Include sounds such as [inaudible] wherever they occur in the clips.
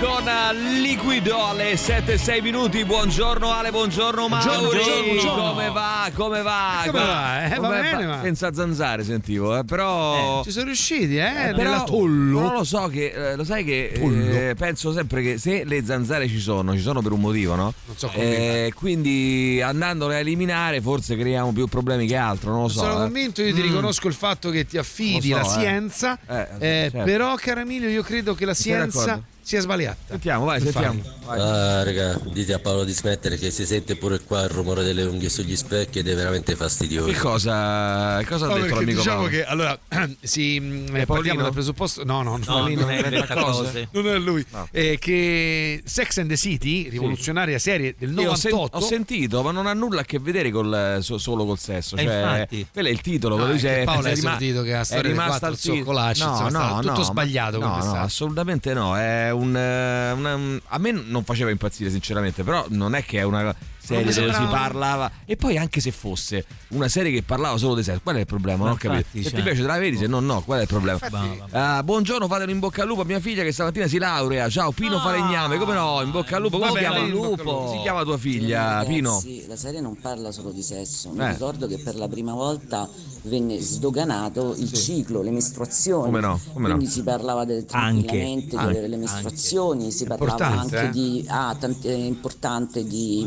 Con Liquido alle 7-6 minuti. Buongiorno Ale, buongiorno Mauri. Buongiorno, buongiorno. Come va? Come va? Come va? Eh, va Come bene, ma- Senza zanzare sentivo, eh, però... Ci sono riusciti, eh? Eh, però, tollo. però lo so che eh, lo sai che eh, penso sempre che se le zanzare ci sono, ci sono per un motivo, no? Non so come Eh, quindi andandole a eliminare forse creiamo più problemi che altro, non lo so. Sono eh. convinto, io ti riconosco il fatto che ti affidi so, la eh. scienza, Eh, eh, certo. però caro Emilio io credo che la scienza? Sia sbagliata. Sentiamo, vai, sentiamo. Vai. Ah, raga, dite a Paolo di smettere che si sente pure qua il rumore delle unghie sugli specchi ed è veramente fastidioso. Che cosa, che cosa ha No, detto l'amico diciamo Paolo? che allora [clears throat] si È eh, Paolino? dal presupposto no no, no, No, lì non è è cose. non è lui No. Eh, che Sex and the City rivoluzionaria serie del Io ho, sen- 98 ho sentito, ma non ha nulla a che vedere col, so- solo col sesso. Eh, Cioè, infatti. quello è il titolo. No, è dice- Paolo è rima- sentito che è storia dei rimasta quattro al titolo. insomma, stava tutto sbagliato no, no, assolutamente no. È un, eh, una- un- a me non faceva impazzire, sinceramente. Però non è che è una serie dove si parlava. E poi, anche se fosse una serie che parlava solo di sesso, qual è il problema? Ma Non ho capito. infatti, Se cioè- ti piace, te la vedi, se no, no, qual è il problema? Ah, buongiorno, fatelo in bocca al lupo a mia figlia che stamattina si laurea. Ciao Pino Ah. Falegname, come no? In bocca al lupo. Come si chiama? lupo. Si chiama tua figlia, Pino? Ragazzi, la serie non parla solo di sesso. Mi Eh. ricordo che per la prima volta venne sdoganato il ciclo, le mestruazioni. Come no, come no. Quindi si parlava del Anche, tranquillamente anche, delle mestruazioni, si parlava anche eh? di ah, tant- è importante di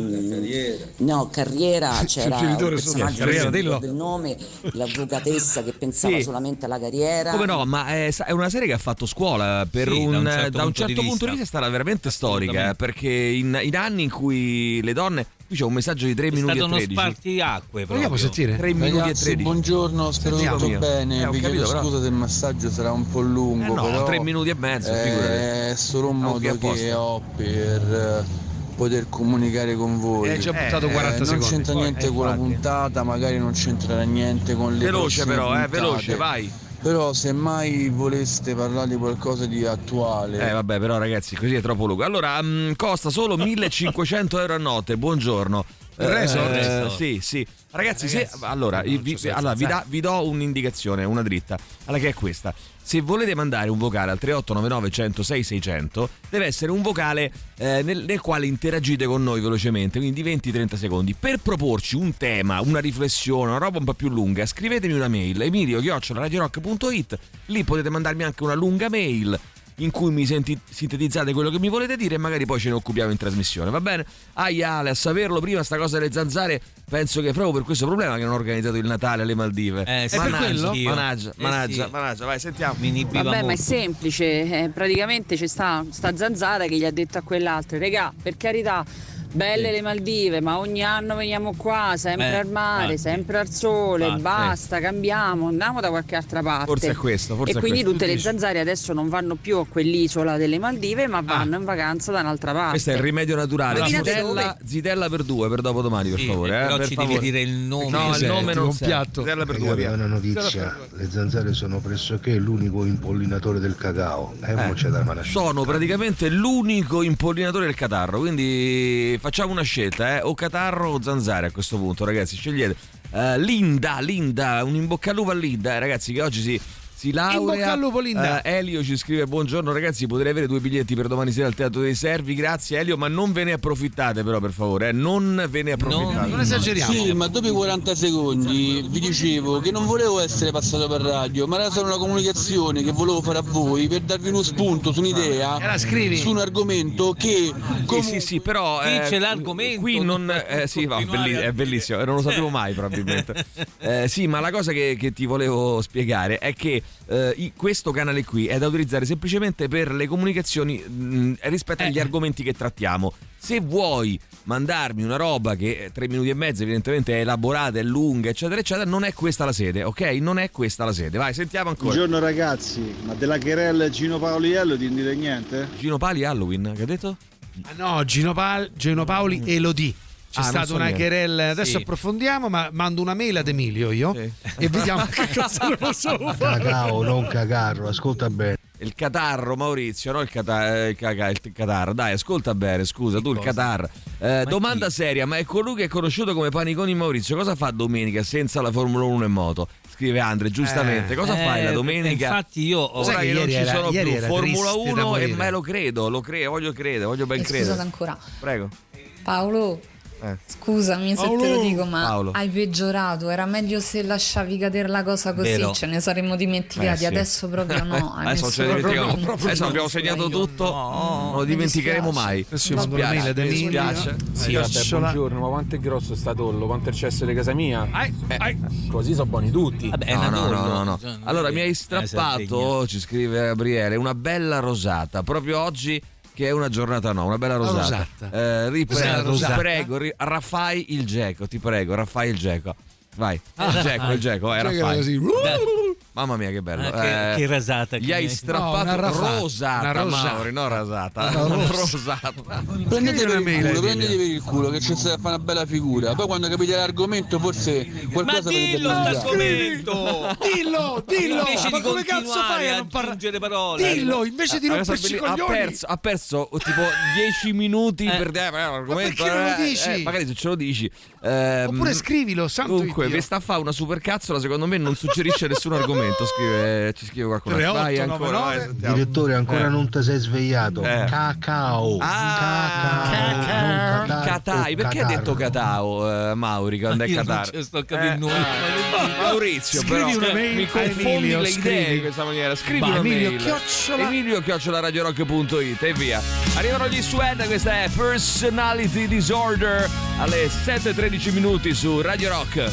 mm, no, carriera, c'era un genitore suo- personaggio carriera, dillo. il nome, l'avvocatessa che pensava Sì. solamente alla carriera. Come no, ma è, è una serie che ha fatto scuola per Sì, un, da un certo da un punto certo di punto vista. di vista è stata veramente storica eh, perché in, in anni in cui le donne qui c'è un messaggio di 3 È minuti stato e uno 13 spartiacque vogliamo sentire 3 minuti e Ragazzi, 13 buongiorno, spero Sentiamo. tutto Eh, bene. ho Vi capito, chiedo però. scusa se il massaggio sarà un po' lungo, Eh no, però tre minuti e mezzo, figurati. è solo un modo che ho per eh, poter comunicare con voi. hai già buttato eh, 40 non c'entra Poi, niente eh, con la puntata, magari non c'entrerà niente con le veloce però eh puntate. veloce vai. Però se mai voleste parlare di qualcosa di attuale, eh vabbè però ragazzi così è troppo lungo. Allora mm, costa solo 1500 euro a notte. Buongiorno resort? Eh, sì sì. Ragazzi, se, Ragazzi, allora, non vi, allora, vi, da- vi do un'indicazione una dritta. Allora che è questa? Se volete mandare un vocale al 3899 106 600 deve essere un vocale eh, nel, nel quale interagite con noi velocemente, quindi di 20-30 secondi. Per proporci un tema, una riflessione, una roba un po' più lunga, scrivetemi una mail emilio-radiorock.it, lì potete mandarmi anche una lunga mail in cui mi senti- sintetizzate quello che mi volete dire e magari poi ce ne occupiamo in trasmissione, va bene? Aia Ale, a saperlo prima sta cosa delle zanzare, penso che è proprio per questo problema che non ho organizzato il Natale alle Maldive. Eh, sì, Mannaggia, anch'io. Managgia, Eh, managgia, sì. managgia, vai, sentiamo. Vabbè, ma è molto. semplice, eh, praticamente c'è sta, sta zanzara che gli ha detto a quell'altro, regà, per carità, belle le Maldive, ma ogni anno veniamo qua, sempre Eh, al mare, infatti. sempre al sole, Infatti. basta, cambiamo, andiamo da qualche altra parte. Forse è questo, forse e è quindi questo. tutte le zanzare adesso non vanno più a quell'isola delle Maldive, ma vanno in vacanza da un'altra parte. Ah. Questo è il rimedio naturale. Zitella, zitella per due per dopodomani, per Sì, favore. Eh, però per ci favore. devi dire il nome. No, il nome non un piatto? Zitella per due, una notizia, le zanzare sono pressoché l'unico impollinatore del cacao. E da male. Sono praticamente l'unico impollinatore del catarro, quindi facciamo una scelta, eh? o catarro o zanzare a questo punto, ragazzi, scegliete. Eh, Linda, Linda, un in bocca al lupo a Linda, eh, ragazzi, che oggi si, si laurea. In bocca al lupo, Linda. Eh, Elio ci scrive: Buongiorno ragazzi, potrei avere due biglietti per domani sera al Teatro dei Servi. Grazie, Elio, ma non ve ne approfittate, però, per favore, eh? non ve ne approfittate. non esageriamo Sì, ma dopo i 40 secondi vi dicevo che non volevo essere passato per radio, ma era solo una comunicazione che volevo fare a voi per darvi uno spunto su un'idea, E scrivi? su un argomento che Sì, sì, sì, però. Qui eh, c'è l'argomento, Qui non. non eh, sì, va, belli- è bellissimo, e non lo sapevo mai, probabilmente. [laughs] Eh, sì, ma la cosa che, che ti volevo spiegare è che eh, i- questo canale qui è da utilizzare semplicemente per le comunicazioni mh, rispetto agli Eh. argomenti che trattiamo. Se vuoi mandarmi una roba che eh, tre minuti e mezzo, evidentemente è elaborata, è lunga, eccetera, eccetera, non è questa la sede, ok? Non è questa la sede. Vai, sentiamo ancora. Buongiorno ragazzi, ma della querella Gino Paoliello ti dite niente? Gino Pali Halloween, che ha detto? Ah, no Gino, Pal- Gino Paoli e Elodie c'è Ah, stata so una querella adesso Sì. approfondiamo ma mando una mail ad Emilio io Sì. e vediamo [laughs] che cosa ne possiamo fare Cacao, non cacarro, ascolta bene. il catarro, Maurizio, no il, il, caga- il catarro. Dai, ascolta bene, scusa, tu il catarro. Eh, domanda seria, ma è colui che è conosciuto come Paniconi Maurizio, cosa fa domenica senza la Formula 1 in moto? Scrive Andre, giustamente, cosa Eh, fai la eh, domenica? infatti io ho- Ora Sai che, che non ieri ci era- sono ieri più era Formula triste da 1 e me lo credo, lo credo, voglio credere, voglio ben Eh, credere. scusate ancora. Prego. Paolo, Eh. scusami se Paolo. te lo dico, ma Paolo. hai peggiorato. Era meglio se lasciavi cadere la cosa così, Vero. ce ne saremmo dimenticati. Eh, sì. Adesso proprio no. [laughs] Adesso ce ne dimentichiamo. proprio Adesso abbiamo no. segnato tutto, non lo dimenticheremo mai. Adesso Mi mando una spiace, mail mi dispiace. Sì, vabbè, buongiorno, ma quanto è grosso sta tollo? Quanto è il cesso di casa mia? Eh, Così sono buoni tutti. no, no, no, no, no. Allora mi hai strappato, ci scrive Gabriele, una bella rosata. Proprio oggi che è una giornata no, una bella rosata. Eh, ri- Cos'è la prego, rosata? Ti prego, ri- Raffai il Geco, ti prego, Raffai il Geco. Vai, Ah. il Geco, il Geco, vai, Raffai. così. Mamma mia che bello. Ah, che- Eh, che rasata che Gli hai strappato No, una rafata, rosata, una rosata. Mauri, no rasata. Una rosata. Prendete per il culo, prendete per il culo che ci stai a fare una bella figura. Poi quando capite l'argomento forse qualcosa Ma dillo bene. st'argomento! Dillo, dillo! Invece ma come cazzo fai a non parlare? parole. Dillo, invece di Ha romperci i perso- ha coglioni. perso, ha perso tipo 10 minuti Eh. per dire eh, l'argomento. perché non lo eh, dici? eh, magari se ce lo dici. Ehm, Oppure scrivilo, santo Comunque, Dio. vi sta a fare una supercazzola, secondo me non suggerisce [laughs] nessun argomento. Scrive, ci scrive qualcuno. 3, Vai 8, ancora, 9, vai. Direttore, ancora Eh. non ti sei svegliato. Eh. Cacao. Ah, Cacao. catar- Catai, perché ha catarro. detto Catao, eh, Mauri, quando è Io non sto capendo Eh, nulla. Maurizio, Scrivi però, una mail mi confondi Emilio, le idee scrivi. in questa maniera. Scrivi una Emilio, mail. chiocciola. Emilio chiocciola radiorock.it e via. Arrivano gli Swen, questa è Personality Disorder alle 7.13 minuti su Radio Rock.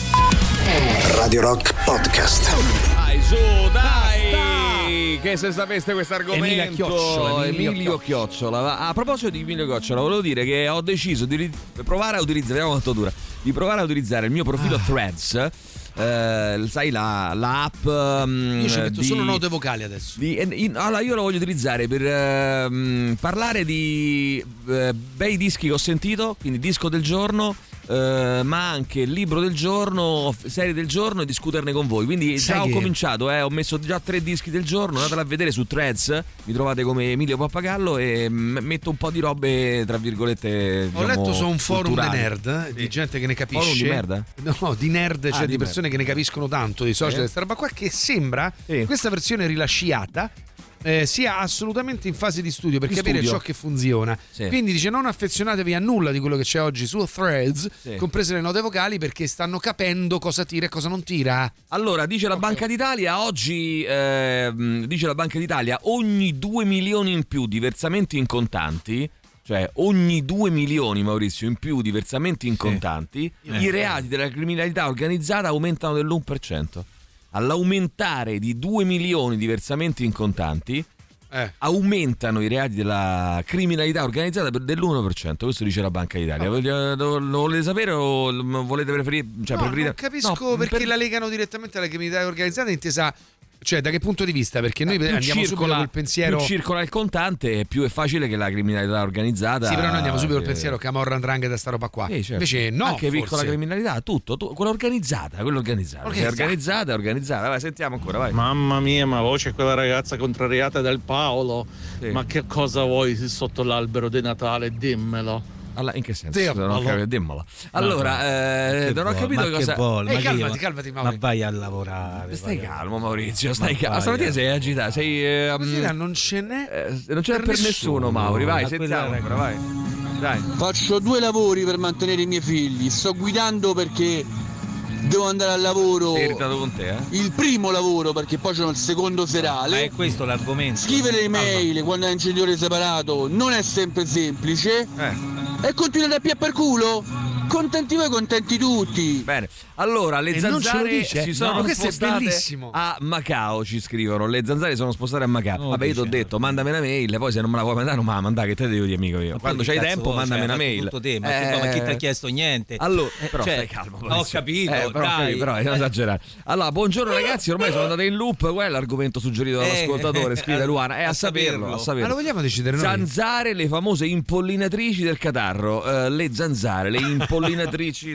Radio Rock Podcast. Dai, su, dai! Che se sapeste questo argomento Emilia Chiocciola, Emilio Emilio Chiocciola. va- A proposito di Emilio Chiocciola, volevo dire che ho deciso di ri- provare a utilizzare, vediamo quanto dura, di provare a utilizzare il mio profilo Ah. Threads. eh, sai la, la app um, Io ci metto di- solo note vocali adesso. di- eh, in- allora io lo voglio utilizzare per ehm, parlare di eh, bei dischi che ho sentito, quindi disco del giorno, eh, ma anche libro del giorno, serie del giorno e discuterne con voi. Quindi Sai già ho che- cominciato, eh, ho messo già tre dischi del giorno, andatela a vedere su Threads, mi trovate come Emilio Pappagallo e mm, metto un po' di robe, tra virgolette. Ho diciamo, letto su un forum di nerd, eh, di gente che ne capisce. Forum di merda? No, di nerd, cioè Ah, di, di persone che ne capiscono tanto di social e sta roba qua, che sembra questa versione rilasciata. Eh, sia assolutamente in fase di studio per Di capire studio. ciò che funziona. Sì. Quindi dice: Non affezionatevi a nulla di quello che c'è oggi su Threads, Sì. comprese le note vocali, perché stanno capendo cosa tira e cosa non tira. Allora, dice la Banca d'Italia, oggi ehm, dice la Banca d'Italia, ogni 2 milioni in più di versamenti in contanti, cioè ogni 2 milioni Maurizio in più di versamenti in contanti, i reati della criminalità organizzata aumentano dell'1%. All'aumentare di 2 milioni di versamenti in contanti, Eh. aumentano i reati della criminalità organizzata per dell'1%. Questo dice la Banca d'Italia. Voglio- Lo, lo volete sapere o volete preferire? Cioè, No, preferite- non capisco No, perché per- la legano direttamente alla criminalità organizzata intesa Cioè, da che punto di vista? Perché noi più andiamo subito col pensiero. più circola il contante, più è facile che la criminalità organizzata. Sì, però noi andiamo subito col eh, pensiero Camorra Andrangheta da sta roba qua. sì, certo. Invece no, Anche piccola forse. criminalità, tutto, tu- quella organizzata, quella organizzata. Se è Organizzata. organizzata, è organizzata. Vai, sentiamo ancora, vai. Mamma mia, ma voi c'è quella ragazza contrariata del Paolo. Sì. Ma che cosa vuoi sotto l'albero di Natale? Dimmelo. Alla- in che senso? Dimmelo. Non ho capito, dimmelo. Allora, eh, non ho capito ma cosa. Vuole, Ehi, ma calmati, ma- calmati, Ma Mauri. vai a lavorare. Stai vai a- calmo, Maurizio. Stai Ma calmo. vai, Stamattina eh. sei agitato. Sei. eh, mm, non ce n'è. eh, non ce n'è per nessuno, nessuno, Mauri. Vai, ma sentiamo ancora, vai. Dai. Faccio due lavori per mantenere i miei figli. Sto guidando perché devo andare al lavoro. Sei irritato con te, eh? Il primo lavoro perché poi c'è il secondo Ma serale. è questo l'argomento. Scrivere email quando hai un genitore separato non è sempre semplice. Eh. E continuare a pia per culo? Contenti voi, contenti tutti. Bene, allora le E zanzare dice? si sono No, questo è spostate bellissimo. a Macao, ci scrivono. Le zanzare sono spostate a Macao. Oh, Vabbè, io ti ho detto, mandami una mail, poi se non me la vuoi mandare, non me la mandare, che te devo dire amico io. Quando Che c'hai tempo, vuoi? mandami Cioè, una mail. tutto te, ma, che- ma chi ti ha chiesto niente? Allora, Eh, però cioè, stai calmo. Ho capito, Eh, però, dai. però non esagerare. Allora, buongiorno ragazzi, ormai sono andate in loop, qual è l'argomento suggerito Eh, dall'ascoltatore? Scrive [laughs] Luana, è a, a saperlo, saperlo. a Ma saperlo. lo vogliamo decidere noi? Zanzare, le famose impollinatrici del catarro. Eh, le zanzare, le impollinatrici [laughs]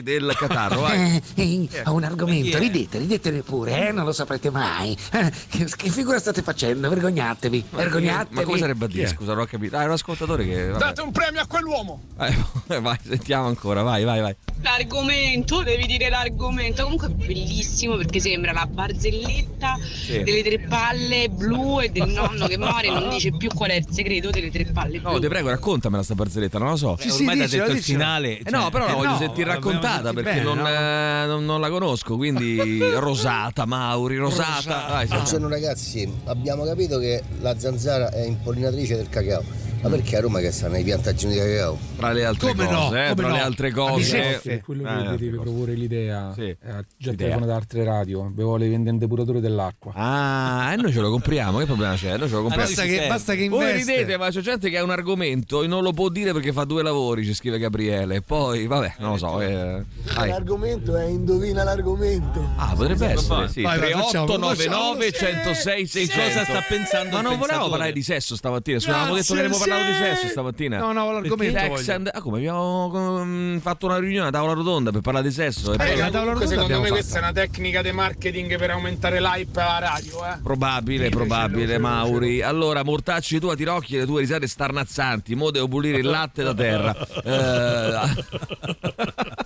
del catarro. Vai. Eh, eh, ho un argomento, ridete, ridetene pure, eh? non lo saprete mai. Eh, che, che figura state facendo? Vergognatevi, vergognatevi. Ma come sarebbe a dire? Scusa, non ho capito. Ah, è un ascoltatore che. vabbè. Date un premio a quell'uomo! Eh, [laughs] vai, sentiamo ancora, vai, vai, vai. L'argomento, devi dire l'argomento. Comunque è bellissimo perché sembra la barzelletta delle tre palle blu e del nonno che muore e non dice più qual è il segreto delle tre palle blu. No, ti prego, raccontamela sta barzelletta, non lo so. Sì, sì, ormai t'ha detto il finale, Eh no, cioè, però eh no, sentire l'abbiamo raccontata perché bene, non, no? eh, non- non la conosco, quindi [laughs] Rosata, Mauri, Rosata. Vai, sentiamo. Buongiorno ragazzi, abbiamo capito che la zanzara è impollinatrice del cacao. Ma perché a Roma che stanno i piantagioni di cacao? Tra le altre Come no? cose, eh, Come tra no? le altre cose. È quello che Eh, deve cose. proporre l'idea. Sì. Eh, già L'idea. telefono da altre radio. Bevo le vende un depuratore dell'acqua. Ah, e noi ce lo compriamo, che problema c'è? Noi ce lo compriamo. Basta che- basta che Voi ridete, ma c'è gente che ha un argomento e non lo può dire perché fa due lavori, ci scrive Gabriele. Poi, vabbè, non lo so. eh. L'argomento è indovina l'argomento. Ah, potrebbe essere, sì. Vai, vai, facciamo, 3899 facciamo. 106 600. Cosa sta pensando Ma non volevamo parlare di sesso stamattina, scusa, avevamo detto che avremmo parlato di sesso stamattina. No, no, l'argomento and- Ah, come abbiamo mm, fatto una riunione a tavola rotonda per parlare di sesso e poi- Eh, comunque, secondo me fatta. questa è una tecnica di marketing per aumentare l'hype alla radio, eh. Probabile, probabile, Mauri. Allora, Mortacci, tu a tirocchi e le tue risate starnazzanti. Mo devo pulire il latte da terra. [laughs] Eh, [laughs]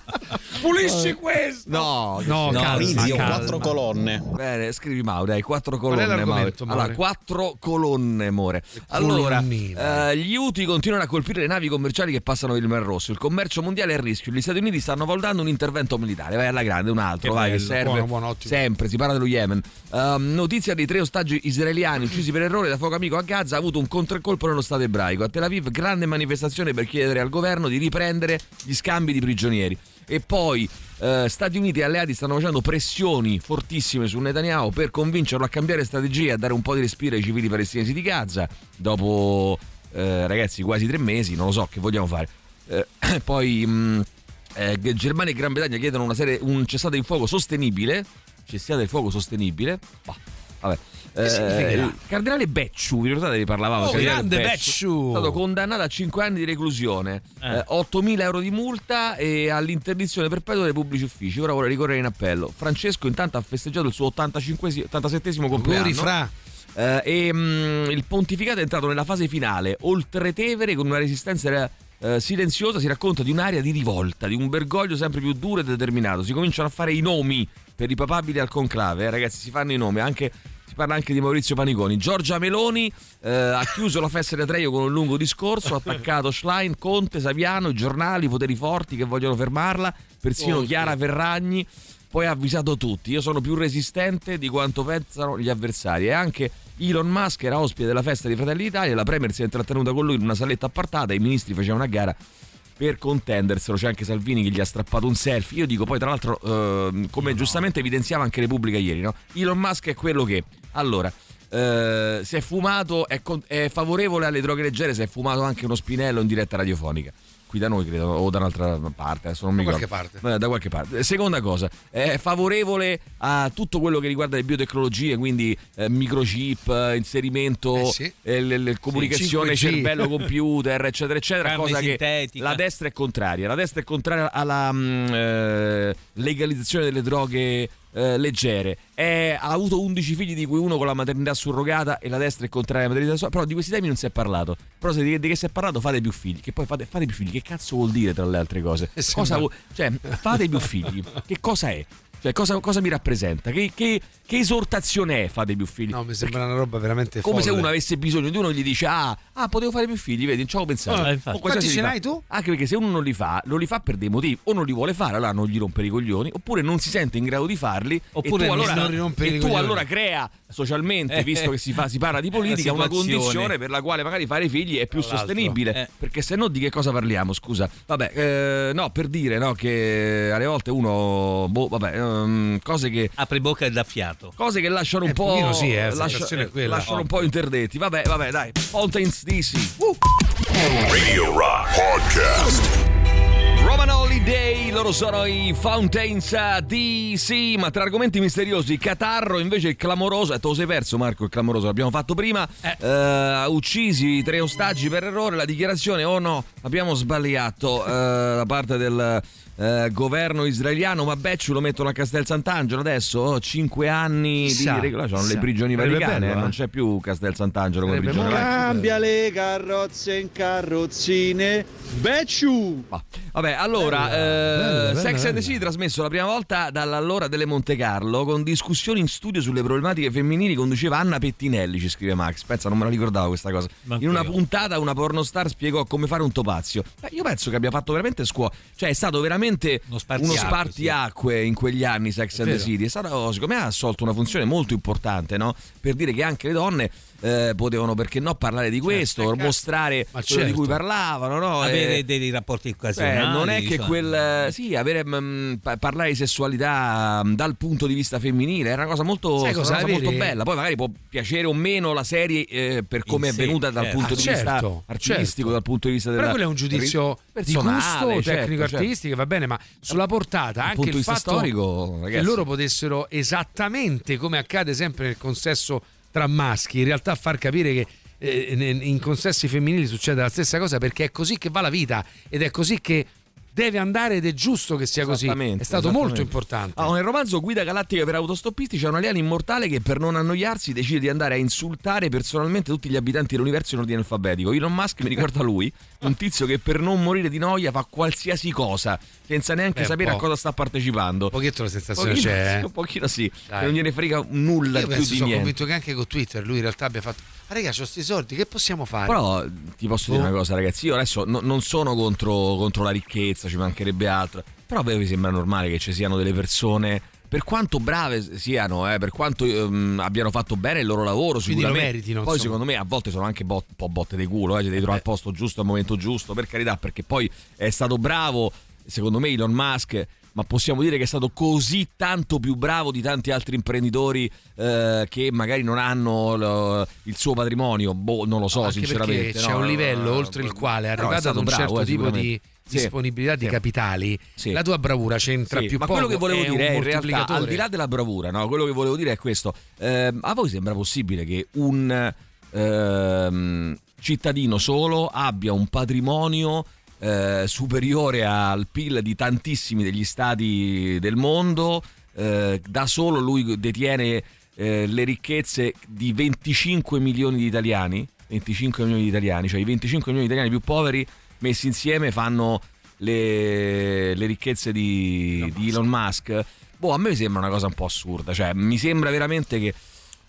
Pulisci questo! no, No, calma, Io calma. quattro colonne. Bene, scrivi Mauri, dai, quattro colonne, Mauri? Allora, quattro colonne, amore. Allora, eh, gli UTI continuano a colpire le navi commerciali che passano il Mar Rosso. Il commercio mondiale è a rischio. Gli Stati Uniti stanno valutando un intervento militare. Vai alla grande, un altro, Che vai, che bello. serve. Buono, buono. Sempre, si parla dello Yemen. Ehm, notizia dei tre ostaggi israeliani uccisi per errore da fuoco amico a Gaza ha avuto un controcolpo nello Stato ebraico. A Tel Aviv, grande manifestazione per chiedere al governo di riprendere gli scambi di prigionieri. E poi eh, Stati Uniti e alleati stanno facendo pressioni fortissime su Netanyahu per convincerlo a cambiare strategia e a dare un po' di respiro ai civili palestinesi di Gaza. Dopo, eh, ragazzi, quasi tre mesi, non lo so che vogliamo fare. Eh, [clears throat] poi mh, eh, Germania e Gran Bretagna chiedono serie, un cessate il fuoco sostenibile. Cessate il fuoco sostenibile. Bah, vabbè. Che significherà? il cardinale Becciu, vi ricordate che parlavamo? Oh, grande Becciu! È stato condannato a 5 anni di reclusione, Eh. eh, 8.000 euro di multa e all'interdizione perpetua dei pubblici uffici. Ora vuole ricorrere in appello. Francesco intanto ha festeggiato il suo 85 87 compleanno. Auguri, Fra. Eh, e mm, il pontificato è entrato nella fase finale. Oltre Tevere, con una resistenza eh, silenziosa, si racconta di un'area di rivolta, di un bergoglio sempre più duro e determinato. Si cominciano a fare i nomi per i papabili al conclave. eh, ragazzi, si fanno i nomi anche. Si parla anche di Maurizio Paniconi. Giorgia Meloni eh, ha chiuso la festa di Atreio con un lungo discorso, ha attaccato Schlein, Conte, Saviano, i giornali, i poteri forti che vogliono fermarla, persino Conte. Chiara Ferragni. Poi ha avvisato tutti, io sono più resistente di quanto pensano gli avversari. E anche Elon Musk era ospite della festa di Fratelli d'Italia, la Premier si è intrattenuta con lui in una saletta appartata, i ministri facevano una gara per contenderselo. C'è anche Salvini che gli ha strappato un selfie. Io dico poi, tra l'altro, ehm, come giustamente evidenziava anche Repubblica ieri, no? Elon Musk è quello che. Allora. eh, si è fumato, è, con- è favorevole alle droghe leggere, si è fumato anche uno spinello in diretta radiofonica. Qui da noi credo, o da un'altra parte, adesso non mi Da ricordo. qualche parte. Eh, Da qualche parte. Seconda cosa, è favorevole a tutto quello che riguarda le biotecnologie, quindi eh, microchip, eh, inserimento, Eh sì. eh, le- le comunicazione 5G. cervello-computer, eccetera, eccetera. Carne cosa che sintetica. la destra è contraria. La destra è contraria alla mm, eh, legalizzazione delle droghe eh, leggere. È- ha avuto 11 figli, di cui uno con la maternità surrogata, e la destra è contraria alla maternità surrogata. Però di questi temi non si è parlato. Però se di, di che si è parlato, fate più figli. Che poi fate, fate più figli. Che cazzo vuol dire tra le altre cose? Eh, Cosa vuol- cioè, fate più figli. Che cosa è? Cioè, cosa, cosa mi rappresenta? Che, che- che esortazione è fate più figli? No, mi sembra una roba veramente Come se uno avesse bisogno di uno e gli dice ah, ah, potevo fare più figli, vedi, non ci avevo pensato. Eh, infatti. Quanti ce n'hai tu? Anche perché se uno non li fa, lo li fa per dei motivi. O non li vuole fare, allora non gli rompere i coglioni, oppure non si sente in grado di farli. Oppure e tu allora, non e i tu coglioni. allora crea socialmente, Eh, visto che si, fa, si parla di politica, una condizione per la quale magari fare figli è più sostenibile. eh. Perché se no di che cosa parliamo? Scusa. Vabbè, eh, no, per dire no, che alle volte uno. Boh, vabbè, ehm, cose che. Apre bocca e dà fiato. Cose che lasciano un Eh, po'. sì, eh, la lascia- quella. lasciano un po' interdetti. Vabbè, vabbè, dai. Fountains DC. Uh. Radio Rock Podcast. Roman Holiday, loro sono i Fountains DC, ma tra argomenti misteriosi, Catarro invece il clamoroso, eh, te lo sei perso Marco il clamoroso, l'abbiamo fatto prima, eh, uccisi tre ostaggi per errore, la dichiarazione, oh no, abbiamo sbagliato eh, da parte del eh, governo israeliano, ma Becciu lo mettono a Castel Sant'Angelo adesso, oh, 5 anni Chissà, di regola, sono le prigioni vaticane, bello, eh. non c'è più Castel Sant'Angelo come prigione vaticana. Cambia le carrozze in carrozzine. Becciu! Vabbè, allora, Bella, eh, bella, Sex and the City trasmesso la prima volta dall'allora delle Monte Carlo con discussioni in studio sulle problematiche femminili conduceva Anna Pettinelli, ci scrive Max. Pensa, non me la ricordavo questa cosa. Manco in una io. puntata una pornostar spiegò come fare un topazio. Beh, io penso che abbia fatto veramente scuola, cioè è stato veramente uno spartiacque, spartiacque in quegli anni Sex and the. City. È stato, secondo me ha assolto una funzione molto importante, no? Per dire che anche le donne eh, potevano, perché no, parlare di questo, mostrare quello di certo. cui parlavano, no? Avere Eh, dei rapporti occasionali. non è che diciamo. quel sì, avere mm, pa- parlare di sessualità mm, dal punto di vista femminile era una cosa molto, Sai una cosa, cosa molto bella. Poi magari può piacere o meno la serie eh, per come è venuta dal certo. punto Ah, di certo, vista artistico, certo. dal punto di vista Però della quello è un giudizio di gusto certo, tecnico-artistico, va bene, ma sulla portata anche il fatto storico, che loro potessero esattamente come accade sempre nel consesso tra maschi, in realtà far capire che eh, in consessi femminili succede la stessa cosa perché è così che va la vita ed è così che deve andare ed è giusto che sia così. È stato molto importante. Ah, nel romanzo Guida Galattica per autostoppisti c'è un alieno immortale che per non annoiarsi decide di andare a insultare personalmente tutti gli abitanti dell'universo in ordine alfabetico. Elon Musk mi ricorda lui, un tizio che per non morire di noia fa qualsiasi cosa senza neanche Beh, sapere a cosa sta partecipando. Un pochetto la sensazione pochino, c'è, eh. Un pochino sì, non gliene frega nulla Io più penso, di sono niente. convinto che anche con Twitter lui in realtà abbia fatto "Ma raga, c'ho sti soldi, che possiamo fare?" Però ti posso dire Oh. una cosa, ragazzi. Io adesso no- non sono contro, contro la ricchezza, ci mancherebbe altro. Però a voi vi sembra normale che ci siano delle persone. Per quanto brave siano, eh, per quanto ehm, abbiano fatto bene il loro lavoro, Quindi lo sicuramente. meritino, Poi, insomma. secondo me, a volte sono anche bot- un po' botte di culo. Eh, ci devi trovare al posto giusto al momento giusto, per carità, perché poi è stato bravo, secondo me, Elon Musk. Ma possiamo dire che è stato così tanto più bravo di tanti altri imprenditori eh, che magari non hanno lo- il suo patrimonio. Boh, non lo so, Anche sinceramente. perché c'è no, un no, livello no, oltre il quale, è arrivato ad stato un bravo, certo eh, tipo di sicuramente. Sì. disponibilità di Sì. capitali, Sì. la tua bravura c'entra più ma poco. quello che volevo è dire è in realtà, al di là della bravura, no? quello che volevo dire è questo. Ehm, a voi sembra possibile che un ehm, cittadino solo abbia un patrimonio eh, superiore al PIL di tantissimi degli stati del mondo? Eh, da solo lui detiene eh, le ricchezze di 25 milioni di italiani? 25 milioni di italiani, cioè i 25 milioni di italiani più poveri messi insieme fanno le, le ricchezze di, di Elon Musk. Boh, a me sembra una cosa un po' assurda, cioè mi sembra veramente che,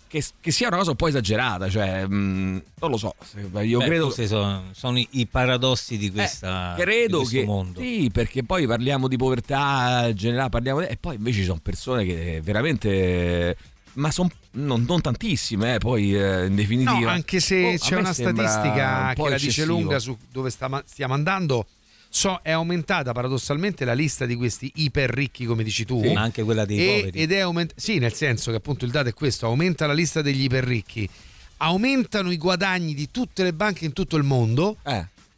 che- che sia una cosa un po' esagerata, cioè mh, non lo so, io Beh, credo... questi sono, sono i- i paradossi di, questa, Credo di questo che mondo. sì, perché poi parliamo di povertà generale, parliamo di- e poi invece ci sono persone che veramente ma sono non, non tantissime, eh, poi eh, in definitiva. No, anche se Oh, c'è una statistica un che la dice lunga su dove sta- stiamo andando. So, è aumentata paradossalmente la lista di questi iper ricchi, come dici tu. Sì, ma anche quella dei E- poveri. Ed è aument- sì, nel senso che appunto il dato è questo: aumenta la lista degli iper ricchi, aumentano i guadagni di tutte le banche in tutto il mondo.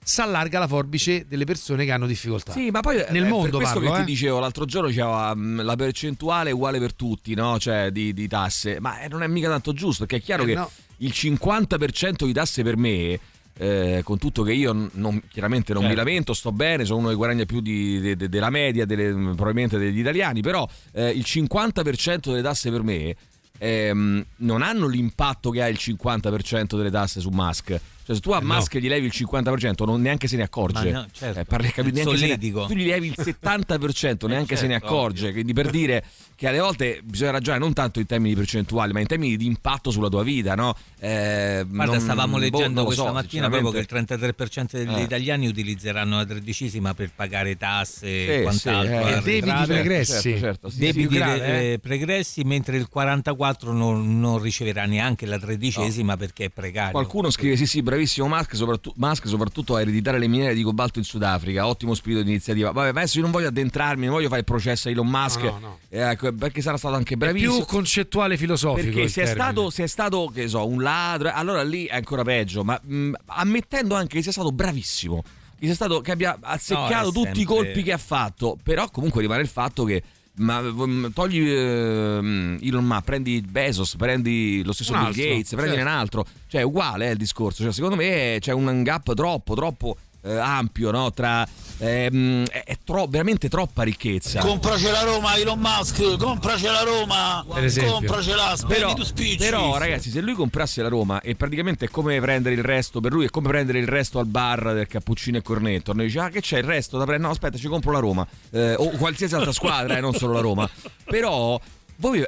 S'allarga la forbice delle persone che hanno difficoltà. Sì, ma poi nel è mondo per questo parlo, che eh. ti dicevo l'altro giorno c'era mm, la percentuale è uguale per tutti, no? Cioè di, di tasse, ma eh, non è mica tanto giusto, perché è chiaro Eh, che no. il 50% di tasse per me eh, con tutto che io non- chiaramente non mi Certo. lamento, sto bene, sono uno che guadagna più di- de- de- della media, delle- probabilmente degli italiani, però eh, il 50% delle tasse per me ehm, non hanno l'impatto che ha il 50% delle tasse su Musk. Cioè, se tu a Eh, no. Musk gli levi il 50%, non neanche se ne accorge. No, certo. Eh, parli- capi- neanche se ne- tu gli levi il 70%, [laughs] neanche se ne certo, accorge. Quindi per dire che alle volte bisogna ragionare non tanto in termini percentuali, ma in termini di impatto sulla tua vita, no? Eh, Guarda, non- stavamo boh, leggendo lo questa so, mattina proprio che il sinceramente. 33% degli Eh. italiani utilizzeranno la tredicesima per pagare tasse e quant'altro. sì, eh. Debiti pregressi. Certo, certo, sì, Debiti grave, eh, eh. pregressi, mentre il 44% non, non riceverà neanche la tredicesima perché è precario. Qualcuno scrive: Sì, sì, bravissimo Musk, soprattutto, Musk, soprattutto a ereditare le miniere di cobalto in Sudafrica. Ottimo spirito di iniziativa. Vabbè, ma adesso io non voglio addentrarmi, non voglio fare il processo a Elon Musk, No, no, no. eh, ecco, perché sarà stato anche È bravissimo. più concettuale filosofico. Perché se è, stato, se è stato, che so, un ladro, allora lì è ancora peggio, ma mh, ammettendo anche che sia stato bravissimo. che, sia stato, che abbia azzeccato è tutti i sempre- colpi che ha fatto, però comunque rimane il fatto che ma mm, togli ehm, Elon Musk, prendi Bezos, prendi lo stesso Un Bill altro, Gates, prendi certo. un altro, cioè è uguale eh, il discorso, cioè, secondo me c'è un gap troppo, troppo eh, ampio no? tra ehm, è, tro- veramente troppa ricchezza. Compraci la Roma, Elon Musk, compraci la Roma, Per esempio. compracela, spendi Però, però, ragazzi, se lui comprasse la Roma e praticamente è come prendere il resto, per lui è come prendere il resto al bar del cappuccino e cornetto. Noi dice, ah, che c'è il resto da prendere? No, aspetta, ci compro la Roma. Eh, o qualsiasi altra squadra, eh, non solo la Roma. [laughs] Però. Voi,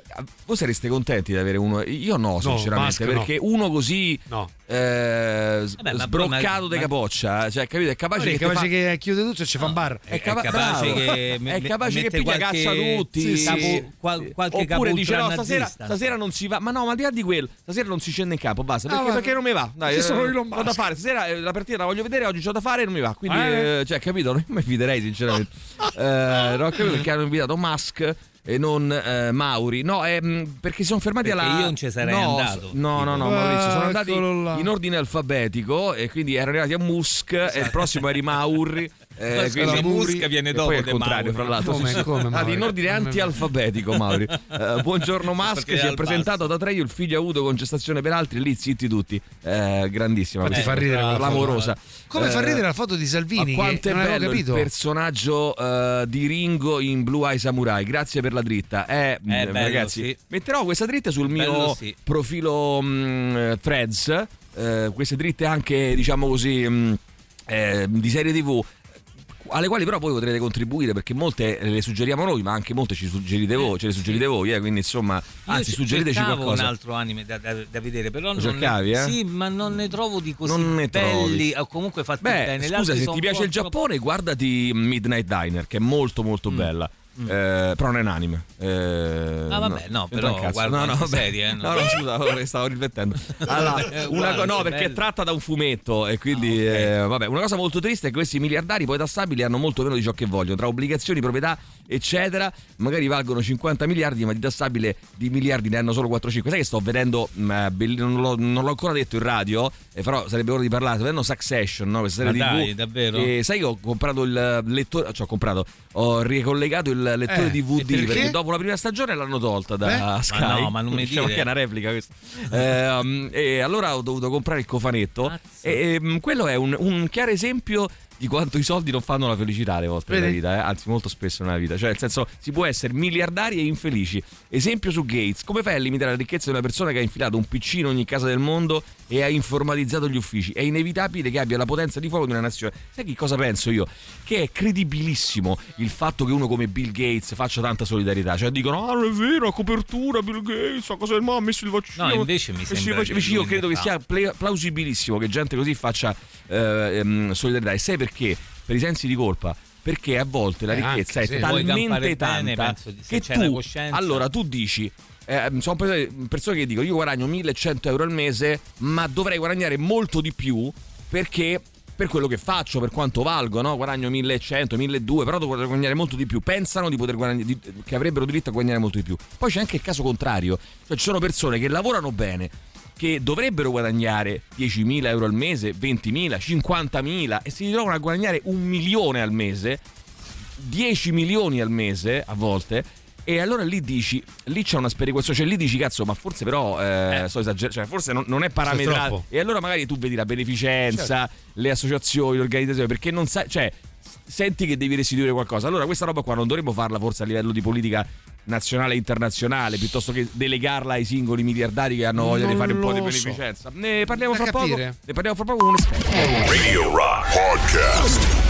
voi sareste contenti di avere uno? Io no, sinceramente, no. perché uno così No. eh, Vabbè, ma- sbroccato di capoccia, cioè, capito? È capace, che, è capace fa- che chiude tutto e ci fa un bar. è, capa- è capace bravo. che è capace che piglia qualche- caccia tutti sì, sì, Capo-. Qual- qualche oppure dice no stasera, stasera non si va ma no ma al di là di quello stasera non si scende in campo basta Ah, perché, guarda. perché non mi va dai Ci sono eh, Elon ho da fare stasera eh, la partita la voglio vedere oggi c'ho da fare e non mi va quindi Eh? eh, cioè capito non mi fiderei sinceramente [laughs] eh, non ho capito perché hanno invitato Musk e non eh, Mauri no è, mh, perché si sono fermati Perché alla io non ci sarei no, andato. no no no. Maurizio sono andati là. in ordine alfabetico e quindi erano arrivati a Musk e il prossimo era i Mauri [laughs] eh, quindi- Musk viene dopo poi il contrario, Mauri. fra l'altro. Come- come Ah, in ordine anti-alfabetico, Mauri. [laughs] Eh, buongiorno Musk, si è presentato ad Atreio, il figlio ha avuto con gestazione per altri, lì zitti tutti. Eh, grandissima. Infatti fa ridere quella clamorosa. Come fa Eh, ridere la foto di Salvini? quanto è bello il personaggio eh, di Ringo in Blue Eye Samurai. Grazie per la dritta. Eh, mh, bello, ragazzi, sì. metterò questa dritta sul mio Bello, sì. profilo mh, Threads. eh, queste dritte anche, diciamo così, mh, eh, di serie TV alle quali però voi potrete contribuire perché molte le suggeriamo noi ma anche molte ci suggerite voi, ce le suggerite voi eh, quindi insomma anzi Io suggeriteci cercavo qualcosa un altro anime da, da- da vedere, però Lo non cercavi, ne, eh? Sì, ma non ne trovo di così Non ne trovi. belli o comunque fatti Beh, bene. Scusa, se ti piace il Giappone, guardati Midnight Diner, che è molto molto bella. Eh, però non è un anime. Eh, Ah, vabbè, no, c'entra però cazzo. guarda no, no, vabbè. serie, eh, no, non- no, scusa, stavo riflettendo. [laughs] Allora, una co- no, sono perché è tratta da un fumetto e quindi eh, vabbè, una cosa molto triste è che questi miliardari poi tassabili hanno molto meno di ciò che vogliono, tra obbligazioni, proprietà, eccetera, magari valgono 50 miliardi, ma di tassabile di miliardi ne hanno solo 4-5. Sai che sto vedendo mh, eh, belli- non, l'ho, non l'ho ancora detto in radio, eh, però sarebbe ora di parlare, sto vedendo Succession, no? questa serie Ma TV. dai, davvero? E sai che ho comprato il lettore, cioè ho comprato, ho ricollegato il lettore Eh, DVD e perché? perché dopo la prima stagione l'hanno tolta da Eh? Sky. Ma no, ma non mi Diciamo che è una replica questa. Ehm, e allora ho dovuto comprare il cofanetto. E, ehm, quello è un, un chiaro esempio di quanto i soldi non fanno la felicità alle volte nella vita, eh? anzi molto spesso nella vita, cioè nel senso si può essere miliardari e infelici. Esempio su Gates, come fai a limitare la ricchezza di una persona che ha infilato un piccino in ogni casa del mondo e ha informatizzato gli uffici? È inevitabile che abbia la potenza di fuoco di una nazione. Sai che cosa penso io? Che è credibilissimo il fatto che uno come Bill Gates faccia tanta solidarietà, cioè dicono "Ah, non è vero, a copertura Bill Gates, a cosa del mondo ha messo il vaccino". No, invece mi sembra Invece io credo che sia pla- plausibilissimo che gente così faccia eh, ehm, solidarietà. E sai perché? Per i sensi di colpa. Perché a volte la Eh, ricchezza anche, è sì. Talmente tanta bene, che tu, allora tu dici, eh, sono persone, che dicono io guadagno 1100 euro al mese, ma dovrei guadagnare molto di più perché per quello che faccio, per quanto valgo, no? guadagno 1100, 1200, però dovrei guadagnare molto di più. Pensano di poter guadagnare, di- che avrebbero diritto a guadagnare molto di più. Poi c'è anche il caso contrario, cioè ci sono persone che lavorano bene, che dovrebbero guadagnare 10.000 euro al mese, 20.000, 50.000 e si ritrovano a guadagnare un milione al mese, 10 milioni al mese a volte. E allora lì dici, lì c'è una sperequazione, cioè lì dici cazzo, ma forse però eh, sto esagerando, cioè forse non, non è parametrato. E allora magari tu vedi la beneficenza, le associazioni, le organizzazioni, perché non sai, cioè senti che devi restituire qualcosa. Allora questa roba qua non dovremmo farla forse a livello di politica nazionale e internazionale, piuttosto che delegarla ai singoli miliardari che hanno voglia di Non fare un po' di lo so. beneficenza. Ne parliamo fra poco. Ne parliamo fra poco con un esperto. Radio Rock Podcast.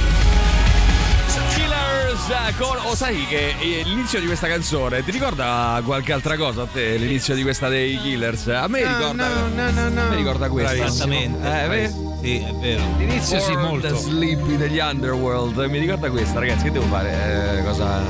Killers con o sai che eh, l'inizio di questa canzone ti ricorda qualche altra cosa a te l'inizio di questa dei Killers a me ricorda no, no, no, no. me ricorda questa Esattamente. eh, vedi? Sì, è vero. L'inizio sì, For molto. Sleepy degli Underworld mi ricorda questa ragazzi che devo fare Eh, cosa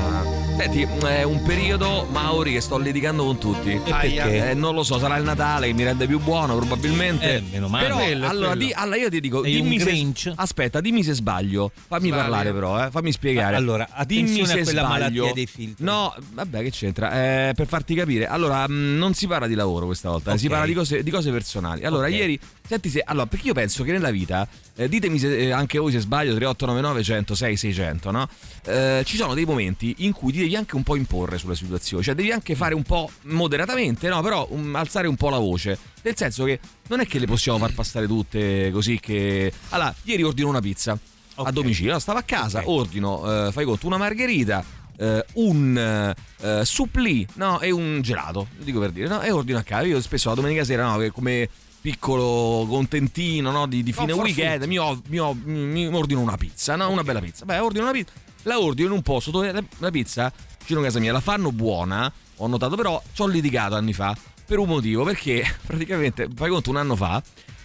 Senti, è un periodo, Mauri, che sto litigando con tutti. perché? Eh, non lo so, sarà il Natale che mi rende più buono, probabilmente. Eh, meno male. Però, Quello, allora, quello. di- allora io ti dico, Sei dimmi se, aspetta, dimmi se sbaglio. Fammi Sbaglia. parlare però, eh, fammi spiegare. Allora, dimmi se sbaglio. malattia dei filtri. No, vabbè, che c'entra? Eh, per farti capire, allora, mh, non si parla di lavoro questa volta, eh, si Ok. parla di cose, di cose personali. Allora, Ok. ieri, senti se, allora, perché io penso che nella vita, eh, ditemi se, eh, anche voi se sbaglio, 3899 106 600, no? Eh, ci sono dei momenti in cui ti devi anche un po' imporre sulla situazione, cioè devi anche fare un po' moderatamente, no? Però um, alzare un po' la voce. Nel senso che non è che le possiamo far passare tutte così che... Allora, ieri ordino una pizza a domicilio, no, stavo a casa, ordino, eh, fai conto, una margherita, eh, un eh, supplì, no, e un gelato, dico per dire, no, e ordino a casa. Io spesso la domenica sera, no, che come piccolo contentino, no, di, di fine Comfort weekend, mi, ho- mi ho- mi ordino una pizza, no, una bella pizza. Beh, ordino una pizza, la ordino in un posto dove la, la pizza, vicino a casa mia, la fanno buona, ho notato, però ci ho litigato anni fa per un motivo, perché [laughs] praticamente, fai conto, un anno fa,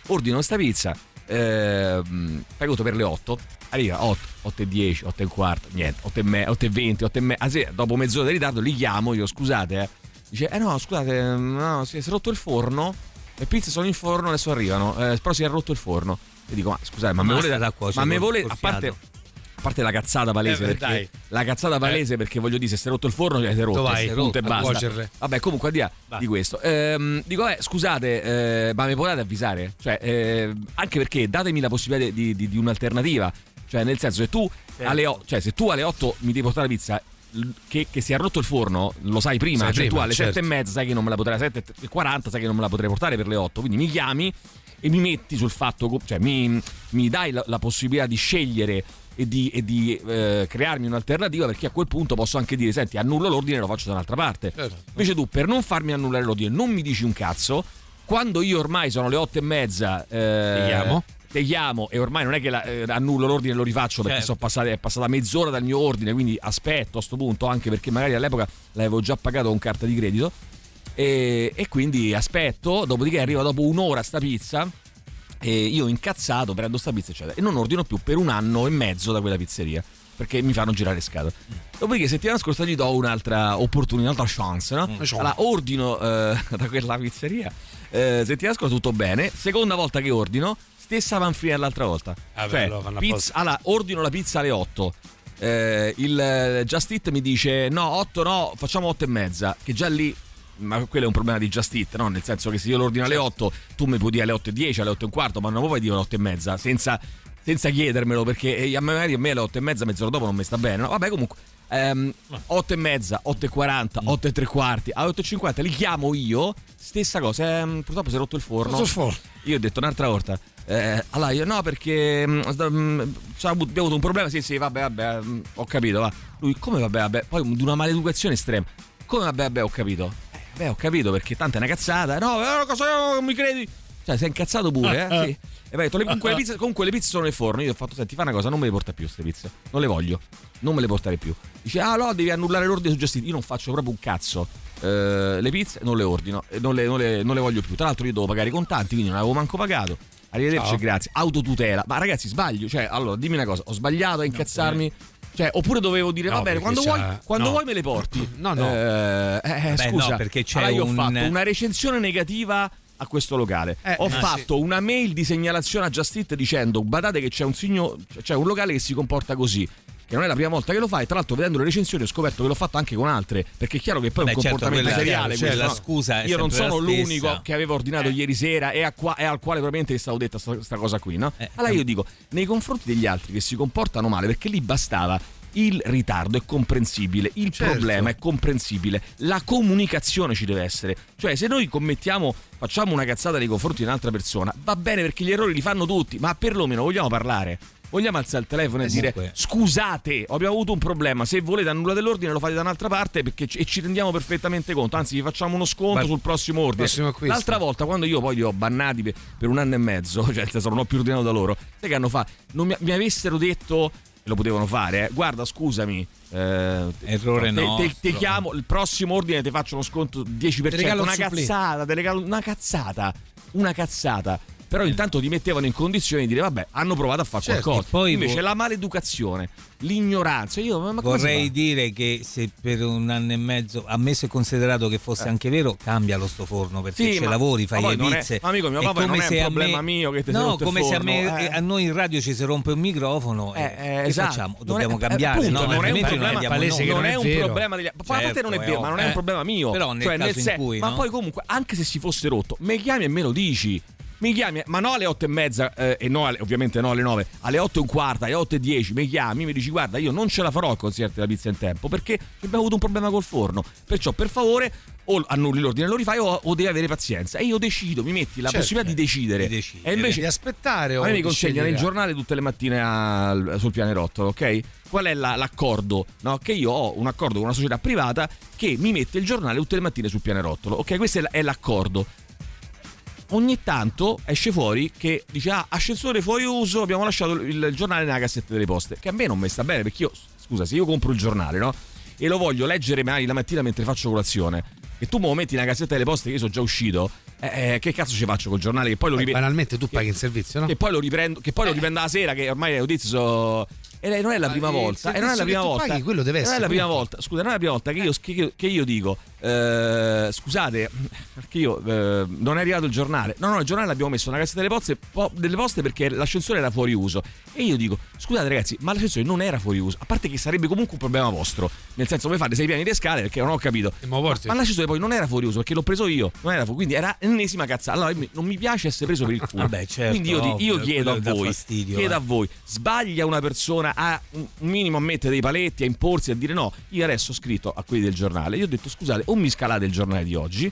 ordino sta pizza, ehm, fai conto per le 8, arriva 8, 8 e 10, 8 e quarto, niente, 8 e, me, 8 e 20, 8 e me, ah, sì, dopo mezz'ora di ritardo li chiamo, io scusate, eh. dice, eh no, scusate, no, si è rotto il forno, le pizze sono in forno, adesso arrivano, eh, però si è rotto il forno. E dico, ma scusate, ma me Basta volete, da cuocere ma me col a parte... parte la cazzata palese, Eh, perché dai. la cazzata palese perché voglio dire, se si è rotto il forno, si è rotto, vai? punto e A basta. cuocerle. Vabbè, comunque al di là di questo. Ehm, dico, eh, scusate, eh, ma mi potete avvisare? Cioè, eh, anche perché datemi la possibilità di, di- di un'alternativa. Cioè, nel senso, se tu, alle, cioè, se tu alle 8 mi devi portare la pizza che, che si è rotto il forno, lo sai prima. Sai cioè, tu prima, alle certo. 7 e mezza sai che non me la potrai, 7 e 40 sai che non me la potrei portare per le 8. Quindi mi chiami e mi metti sul fatto, cioè mi, mi dai la, la possibilità di scegliere e di, e di, eh, crearmi un'alternativa perché a quel punto posso anche dire senti annullo l'ordine e lo faccio da un'altra parte Certo. invece tu per non farmi annullare l'ordine non mi dici un cazzo quando io ormai sono le otto e mezza eh. Te chiamo e ormai non è che la- eh, annullo l'ordine e lo rifaccio perché Certo. sono passate- è passata mezz'ora dal mio ordine quindi aspetto a sto punto anche perché magari all'epoca l'avevo già pagato con carta di credito e, e quindi aspetto dopodiché arriva dopo un'ora sta pizza e io incazzato prendo sta pizza eccetera e non ordino più per un anno e mezzo da quella pizzeria perché mi fanno girare le scatole dopodiché settimana scorsa gli do un'altra opportunità un'altra chance no? allora ordino eh, [laughs] da quella pizzeria eh, settimana scorsa tutto bene seconda volta che ordino stessa manfrina dell'altra volta Ah, cioè, bello, pizza, allora ordino la pizza alle 8 eh, il eh, Just Eat mi dice no 8 no facciamo 8 e mezza che già lì ma quello è un problema di Just Eat, no? Nel senso che se io lo ordino alle 8, tu mi puoi dire alle 8 e 10, alle 8 e un quarto, ma non puoi dire alle 8 e mezza, senza, senza chiedermelo, perché eh, a me magari a me alle 8 e mezza, mezz'ora dopo non mi sta bene. No? Vabbè, comunque, ehm, 8 e mezza, 8 e 40, 8 e tre quarti, alle 8 e 50 li chiamo io, stessa cosa, ehm, purtroppo si è rotto il forno. Rotto il forno. Io ho detto un'altra volta. Eh, allora io no perché mm, sta- mm, c'ha avuto- abbiamo avuto un problema sì sì vabbè vabbè mm, ho capito va. Lui come vabbè vabbè? Poi di una maleducazione estrema. Come vabbè vabbè ho capito? Eh, vabbè ho capito perché tanto è una cazzata. No una cosa non mi credi cioè si è incazzato pure eh, [laughs] sì. e poi detto le- comunque le, pizze, comunque le pizze sono nel forno io ho fatto senti fa una cosa non me le porta più queste pizze non le voglio non me le portare più dice ah no devi annullare l'ordine suggestivo io non faccio proprio un cazzo Eh, le pizze non le ordino non le, non le- non le voglio più tra l'altro io devo pagare i contanti quindi non avevo manco pagato Arrivederci, Ciao. grazie. Autotutela. Ma ragazzi, sbaglio. Cioè, allora, dimmi una cosa, ho sbagliato a incazzarmi. Cioè, oppure dovevo dire, No, va bene, quando, vuoi, quando no. vuoi me le porti. No, no. Eh, eh, Beh, scusa, no, perché c'è allora io un- ho fatto una recensione negativa a questo locale. Eh, ho eh, fatto una mail di segnalazione a Just Eat dicendo, badate che c'è un signor, c'è un locale che si comporta così. Che non è la prima volta che lo fai, tra l'altro vedendo le recensioni ho scoperto che l'ho fatto anche con altre, perché è chiaro che poi è Beh, un certo, comportamento seriale. cioè, la no? scusa è Io non sono l'unico che aveva ordinato ieri sera e, a qua- e al quale probabilmente gli stavo detta questa cosa qui, no? Eh, allora io dico, nei confronti degli altri che si comportano male, perché lì bastava il ritardo è comprensibile, il Certo. problema è comprensibile, la comunicazione ci deve essere. Cioè, se noi commettiamo, facciamo una cazzata nei confronti di un'altra persona, va bene perché gli errori li fanno tutti, ma perlomeno vogliamo parlare. Vogliamo alzare il telefono e dire Comunque- scusate, abbiamo avuto un problema, se volete annullare dell'ordine lo fate da un'altra parte perché ci, e ci rendiamo perfettamente conto, anzi vi facciamo uno sconto Ma- sul prossimo ordine. prossimo. L'altra volta quando io poi li ho bannati per, per un anno e mezzo, [laughs] cioè non ho più ordinato da loro, sai che hanno fatto? Non mi, mi avessero detto, lo potevano fare, eh, guarda scusami, eh, Errore te, te- nostro. te chiamo, il prossimo ordine ti faccio uno sconto 10%, Ti regalo una supplì. cazzata, ti regalo una cazzata, una cazzata. Però intanto ti mettevano in condizione di dire vabbè hanno provato a fare Certo, qualcosa poi invece vo- la maleducazione l'ignoranza io ma, Vorrei dire che se per un anno e mezzo, ammesso e considerato che fosse anche vero, cambialo sto forno perché Eh. Sì, ci ma- lavori, fai le è- pizze. ma amico mio, È poi non è un problema me- mio che ti sei No, come se a, me, eh. a noi in radio ci si rompe un microfono. Eh, eh, eh, che esatto. facciamo? Dobbiamo è- cambiare, no? non è un problema, non è è un problema degli a parte non è Certo, vero, ma non è eh. un problema mio. Però nel cioè, caso in cui, ma poi comunque, anche se si fosse rotto, mi chiami e me lo dici. Mi chiami, ma no alle 8 e mezza, eh, e no, alle- ovviamente no alle 9, alle 8 e un quarto, alle 8 e 10 mi chiami, mi dici guarda io non ce la farò a consegnarti la pizza in tempo perché abbiamo avuto un problema col forno. Perciò per favore o annulli l'ordine e lo rifai o, o devi avere pazienza. E io decido, mi metti la Certo. possibilità di decidere. Di decidere. E invece di aspettare o a me mi consegnano il giornale tutte le mattine al- sul pianerottolo, ok? Qual è la- l'accordo? No? Che io ho un accordo con una società privata che mi mette il giornale tutte le mattine sul pianerottolo, ok? Questo è, è l'accordo. Ogni tanto esce fuori che dice: Ah, ascensore fuori uso, abbiamo lasciato il, il giornale nella cassetta delle poste. Che a me non mi sta bene perché io, scusa, se io compro il giornale, no? E lo voglio leggere magari la mattina mentre faccio colazione, e tu me lo metti nella cassetta delle poste che io sono già uscito, eh, eh, che cazzo ci faccio col giornale? Che poi lo riprendo. banalmente tu paghi in servizio, no? Che poi lo riprendo, che poi lo riprendo la sera, che ormai le notizie sono. E non è la prima il volta. E non è la prima volta. paghi, quello deve non essere, è la prima punto. volta. Scusa, non è la prima volta che io, che, che io dico. eh, scusate, [laughs] perché io eh, non è arrivato il giornale. No, no, il giornale l'abbiamo messo nella cassetta delle poste, po- delle poste perché l'ascensore era fuori uso. E io dico, scusate ragazzi, ma l'ascensore non era fuori uso. A parte che sarebbe comunque un problema vostro. Nel senso, voi fate sei piani di scale perché non ho capito. Ma, ma l'ascensore poi non era fuori uso perché l'ho preso io. Non era fuori, quindi era l'ennesima cazzata. Allora non mi piace essere preso per il culo. Vabbè, certo, quindi io, ti- io ovvio, chiedo a voi, fastidio, chiedo eh. a voi, sbaglia una persona a un minimo a mettere dei paletti, a imporsi, a dire no. Io adesso ho scritto a quelli del giornale, io ho detto scusate, o mi scalate il giornale di oggi,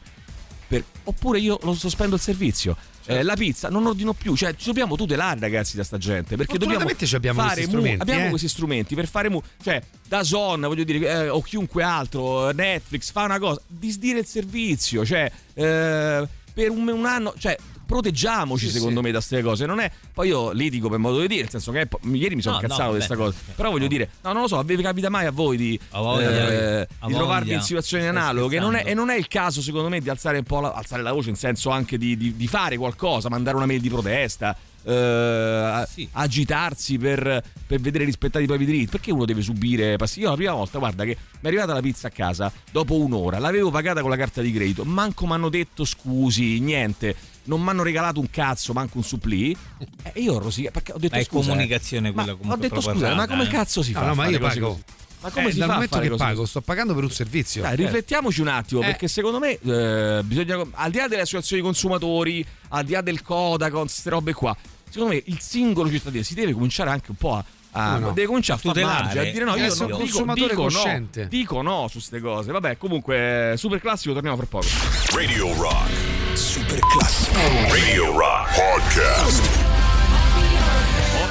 per- oppure io lo sospendo il servizio. Certo. Eh, la pizza non ordino più, cioè ci dobbiamo tutelare ragazzi da sta gente perché dobbiamo abbiamo fare questi mu- strumenti, abbiamo eh. questi strumenti per fare mu- cioè da Zon voglio dire eh, o chiunque altro Netflix fa una cosa disdire il servizio cioè eh, per un, un anno cioè proteggiamoci Sì, secondo sì. me da queste cose. Non è poi io litigo per modo di dire nel senso che ieri mi sono No, incazzato no, di questa cosa. Però voglio dire no non lo so vi capita mai a voi di, voglia, eh, di trovarvi in situazioni analoghe? Non è, e non è il caso secondo me di alzare un po' la, alzare la voce in senso anche di, di- di fare qualcosa mandare una mail di protesta eh, agitarsi per, per vedere rispettati i propri diritti. Perché uno deve subire passi io la prima volta guarda che mi è arrivata la pizza a casa dopo un'ora l'avevo pagata con la carta di credito manco mi hanno detto scusi niente non mi hanno regalato un cazzo manco un supplì e io ho rosicato perché ho detto Ma è scusa, eh, comunicazione quella ho comunque detto proprio scusa ma come eh. cazzo si fa No, no, ma io pago. così? ma come Eh, si dal fa a momento fare che cose pago, così? sto pagando per un servizio. Dai, Eh. riflettiamoci un attimo Eh. perché secondo me eh, bisogna al di là delle associazioni consumatori al di là del Codacon queste robe qua secondo me il singolo cittadino si deve cominciare anche un po' a a- Come no? deve cominciare a margine a dire no io essere non un dico, consumatore dico no cosciente. dico no su queste cose vabbè comunque super classico torniamo fra poco Radio Rock. Super classico. Radio Rock Podcast.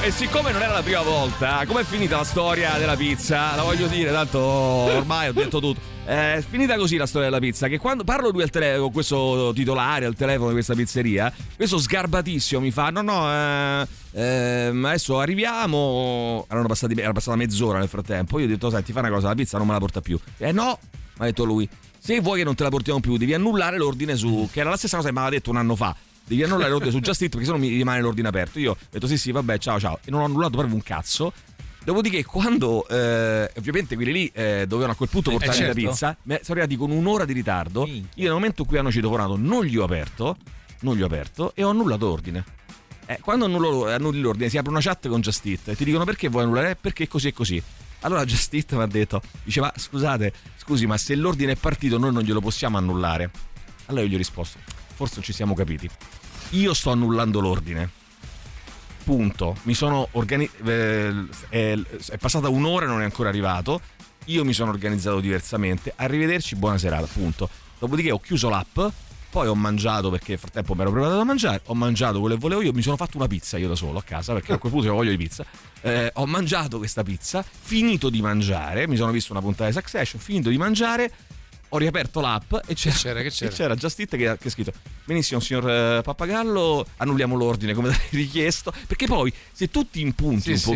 E siccome non era la prima volta, com'è finita la storia della pizza? La voglio dire, tanto ormai ho detto tutto. Eh, È finita così la storia della pizza. Che quando parlo lui al telefono, questo titolare al telefono di questa pizzeria, questo sgarbatissimo mi fa: No, no, eh, ehm, adesso arriviamo. Passati, era passata mezz'ora nel frattempo. Io ho detto: Senti, fa una cosa, la pizza non me la porta più. Eh no, mi ha detto lui. Se vuoi che non te la portiamo più, devi annullare l'ordine su. Che era la stessa cosa che mi aveva detto un anno fa. Devi annullare l'ordine su Just Eat perché sennò mi rimane l'ordine aperto. Io ho detto sì, sì, vabbè, ciao, ciao. E non ho annullato proprio un cazzo. Dopodiché, quando eh, ovviamente quelli lì eh, dovevano a quel punto Eh, portare certo. la pizza, me- sono arrivati con un'ora di ritardo. Io nel momento in cui hanno citofonato non gli ho aperto, non gli ho aperto e ho annullato l'ordine. Eh, quando annullo- annulli l'ordine si apre una chat con Just Eat e ti dicono perché vuoi annullare? Eh, Perché così e così. Allora Just Eat mi ha detto, diceva scusate, scusi ma se l'ordine è partito noi non glielo possiamo annullare. Allora io gli ho risposto, forse non ci siamo capiti. Io sto annullando l'ordine. Punto. Mi sono organizzato. è, è passata un'ora e non è ancora arrivato. Io mi sono organizzato diversamente. Arrivederci, buona serata. Punto. Dopodiché ho chiuso l'app. Poi ho mangiato perché nel frattempo mi ero preparato da mangiare. Ho mangiato quello che volevo io. Mi sono fatto una pizza io da solo a casa perché a quel punto avevo voglia di pizza. Eh, ho mangiato questa pizza. Finito di mangiare. Mi sono visto una puntata di Succession. Finito di mangiare. Ho riaperto l'app e c'era, c'era, che [laughs] c'era? e c'era Just Eat che, ha- che ha scritto Benissimo signor eh, Pappagallo Annulliamo l'ordine come [laughs] da richiesto Perché poi se tu ti impunti Sì, un sì.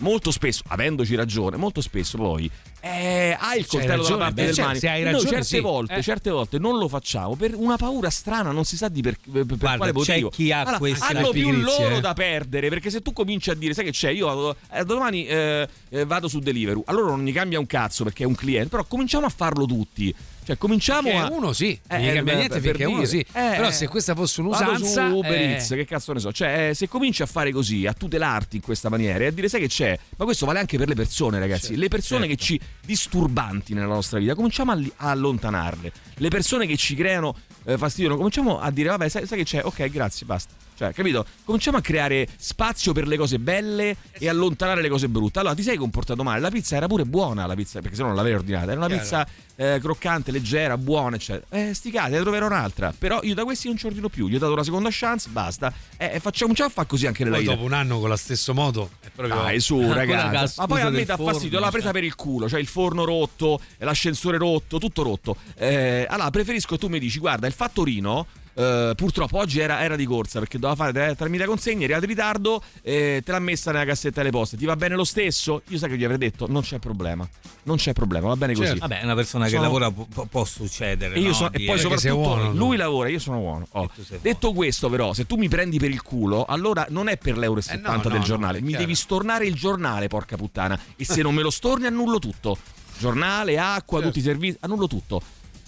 Molto spesso, avendoci ragione Molto spesso poi eh, hai il coltello dalla parte del cioè, mani. se hai Noi ragione, certe sì. volte, Eh. certe volte non lo facciamo per una paura strana, non si sa di per, per- Guarda, quale c'è motivo. chi ha Allora, questa hanno più loro eh. da perdere, perché se tu cominci a dire, sai che c'è, io eh, domani eh, eh, vado su Deliveroo, allora non mi cambia un cazzo perché è un cliente, però cominciamo a farlo tutti. Cioè, cominciamo Perché a uno sì, Eh, non cambia eh, niente per perché uno dire. sì. Eh, Però se questa fosse Vado un'usanza su Uber eh, Eats, che cazzo ne so, cioè eh, se cominci a fare così, a tutelarti in questa maniera e a dire sai che c'è, ma questo vale anche per le persone ragazzi, Certo, le persone che ci disturbanti nella nostra vita, cominciamo a, li- a allontanarle, le persone che ci creano eh, fastidio, cominciamo a dire vabbè sai, sai che c'è, ok grazie, basta. Cioè, capito? Cominciamo a creare spazio per le cose belle e allontanare le cose brutte. Allora, ti sei comportato male. La pizza era pure buona, la pizza, perché se no non l'avevi ordinata. Era una Chiaro. pizza eh, croccante, leggera, buona, eccetera. Eh, sti cazzi, ne troverò un'altra. Però io da questi non ci ordino più. Gli ho dato una seconda chance, basta. Eh, facciamo già a fare così anche nella poi vita. dopo un anno con lo stesso modo è proprio Dai, su, ragazzi. la Ma poi a me dà forno, fastidio, l'ha presa cioè. per il culo, cioè il forno rotto, l'ascensore rotto, tutto rotto. Eh, allora, preferisco tu mi dici, guarda, il fattorino. Eh, purtroppo oggi era, era di corsa perché doveva fare tre- tramite consegne, era di ritardo e te l'ha messa nella cassetta delle poste. Ti va bene lo stesso? Io sai che gli avrei detto: non c'è problema, non c'è problema, va bene così. Certo. Vabbè, una persona che Sono- lavora può, può- succedere. E, io no? sono- e poi soprattutto buono, lui no? lavora, io sono buono. Oh. Detto questo, però, se tu mi prendi per il culo, allora non è per l'euro e 70 Eh, no, del giornale. è mi chiaro. devi stornare il giornale, porca puttana. E se non me lo storni, annullo tutto. Giornale, acqua, Certo. tutti i servizi, annullo tutto.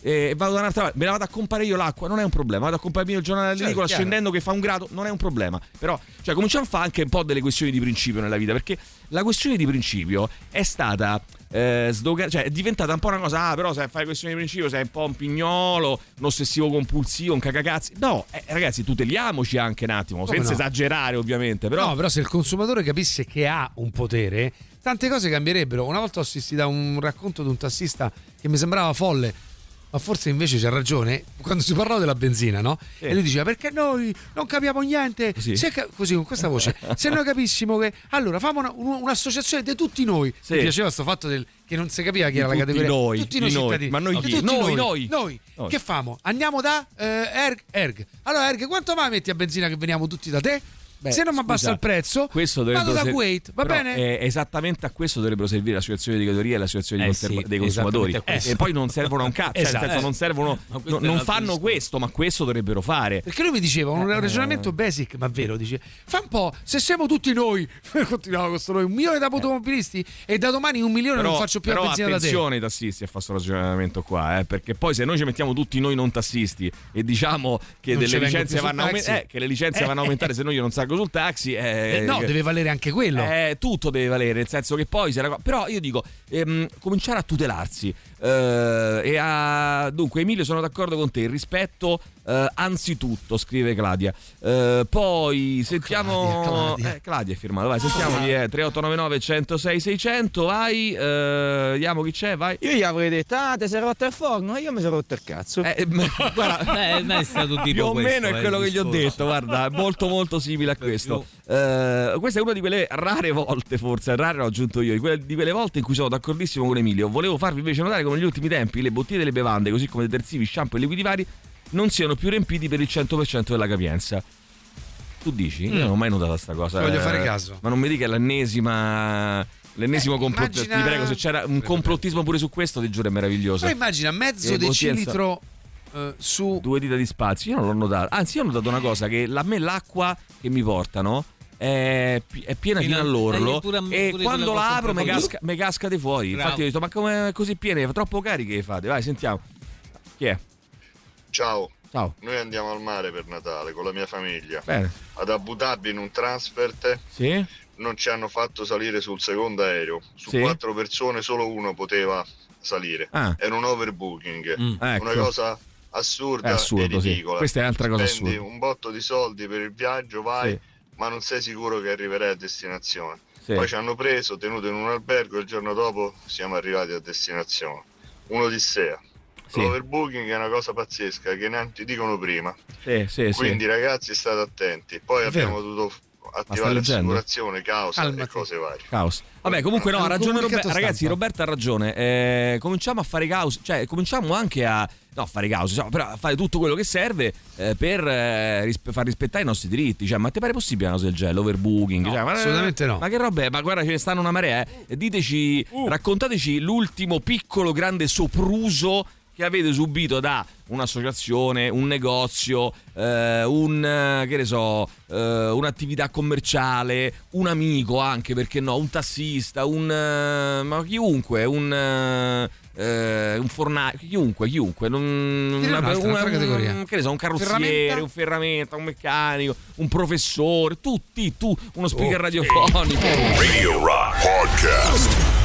E vado da un'altra parte, me la vado a comprare io l'acqua, non è un problema. Vado a comprare il giornale Certo, all'edicola chiaro. scendendo che fa un grado, non è un problema. Però, cioè, cominciamo a fare anche un po' delle questioni di principio nella vita, perché la questione di principio è stata eh, sdoga- cioè è diventata un po' una cosa, ah, però se fai questioni di principio sei un po' un pignolo, un ossessivo compulsivo, un cagacazzi. No, eh, ragazzi, tuteliamoci anche un attimo, senza no? esagerare, ovviamente. Però, No, però se il consumatore capisse che ha un potere, tante cose cambierebbero. Una volta ho assistito a un racconto di un tassista che mi sembrava folle. Ma forse invece c'ha ragione quando si parlava della benzina, no? Sì. E lui diceva perché noi non capiamo niente. Così. Se ca- così con questa voce. [laughs] se noi capissimo che allora famo una- un- un'associazione di tutti noi. Sì. Mi piaceva questo fatto del, che non si capiva chi era la categoria. noi, tutti noi noi. cittadini. Ma noi chi? tutti Noi, noi. noi. Noi. Che famo? Andiamo da eh, Erg, Erg. Allora Erg, quanto mai metti a benzina che veniamo tutti da te? Beh, se non mi abbassa il prezzo, questo vado da ser- Kuwait, va però, bene? eh, esattamente a questo dovrebbero servire l'associazione di categoria e l'associazione Eh di conserva- sì, dei consumatori. questo. E poi non servono a un cazzo, cioè, nel Esatto. senso, non servono, [laughs] no- non fanno questo, ma questo dovrebbero fare. Perché lui mi diceva un Eh, ragionamento basic, ma vero, dice, fa un po', se siamo tutti noi, [laughs] continuava questo noi, un milione di automobilisti e da domani un milione non faccio più la però benzina da te. attenzione ai tassisti a fare questo ragionamento qua, eh, perché poi se noi ci mettiamo tutti noi non tassisti e diciamo che delle licenze vanno, a aumen- taxi. eh, che le licenze Eh, vanno a aumentare se noi io non salgo sul taxi, eh, Eh, no, deve valere anche quello. Eh, tutto deve valere, nel senso che poi se la Però io dico, ehm, cominciare a tutelarsi. Eh, e a... Dunque, Emilio, sono d'accordo con te. Il rispetto, eh, anzitutto, scrive Claudia. Eh, poi sentiamo. Claudia, Claudia. Eh, Claudia è firmato, vai, sentiamoli. Eh, 3899 106 600. Vai, eh, vediamo chi c'è, vai. Io gli avrei detto, ah, ti sei rotto il forno? E io mi sono rotto il cazzo. Eh, ma- [laughs] guarda, [laughs] Eh, è stato tipo più o questo, meno è quello che gli ho detto, guarda, molto molto simile a questo. Eh, questa è una di quelle rare volte, forse, rare l'ho aggiunto io, di quelle, di quelle volte in cui sono d'accordissimo con Emilio. Volevo farvi invece notare come negli ultimi tempi le bottiglie delle bevande, così come detersivi, shampoo e liquidi vari, non siano più riempiti per il 100% della capienza. Tu dici? Io non ho mai notato sta cosa. Ci voglio eh, fare caso. Ma non mi dica l'ennesima. L'ennesimo Eh, complottismo. immagina- Ti prego, se c'era un complottismo pure su questo, ti giuro, è meraviglioso. Però immagina mezzo bottiglie decilitro eh, su due dita di spazio. Io non l'ho notato. Anzi, io ho notato una cosa: che a me l'acqua che mi portano è, è piena fino, all'orlo. pure e pure quando la apro mi, casca, casca di fuori. Bravo. Infatti, ho detto: Ma come è così piene? Troppo cariche che fate? Vai, sentiamo. Chi è? Ciao. Ciao. Noi andiamo al mare per Natale con la mia famiglia. Bene. Ad Abu Dhabi in un transfert Sì? non ci hanno fatto salire sul secondo aereo. Su Sì. quattro persone solo uno poteva salire. Ah. Era un overbooking. Mm, ecco. Una cosa assurda È assurdo, e sì. ridicola. Questa è un'altra cosa Spendi assurda. un botto di soldi per il viaggio, vai, Sì. Ma non sei sicuro che arriverai a destinazione. Sì. Poi ci hanno preso, tenuto in un albergo e il giorno dopo siamo arrivati a destinazione. Un'odissea. Sì. L'overbooking è una cosa pazzesca che neanche ti dicono prima. Sì, sì, sì. Quindi ragazzi state attenti. Poi È abbiamo vero. dovuto attivare leggendo? assicurazione, causa e Calmati. cose varie. Caos. Vabbè, comunque no, ha ragione Roberto. Ragazzi, Roberto ha ragione. Eh, cominciamo a fare caos, cioè cominciamo anche a no, a fare caos, diciamo, però a fare tutto quello che serve eh, per eh, ris- far rispettare i nostri diritti. Cioè, ma ti pare possibile una cosa del genere? L'overbooking? No, Cioè, ma, assolutamente no. Ma che roba è? Ma guarda, ce ne stanno una marea, eh. Diteci, Uh. raccontateci l'ultimo piccolo grande sopruso che avete subito da un'associazione, un negozio, eh, un eh, che ne so, eh, un'attività commerciale, un amico anche perché no, un tassista, un eh, ma chiunque, un eh, eh, un fornaio, chiunque, chiunque, non- Dire un'altra, un'altra categoria. che ne so, un carrozziere, Ferramenta? un ferramenta, un meccanico, un professore, tutti, tu, uno speaker Oh, radiofonico. Radio Rock Podcast.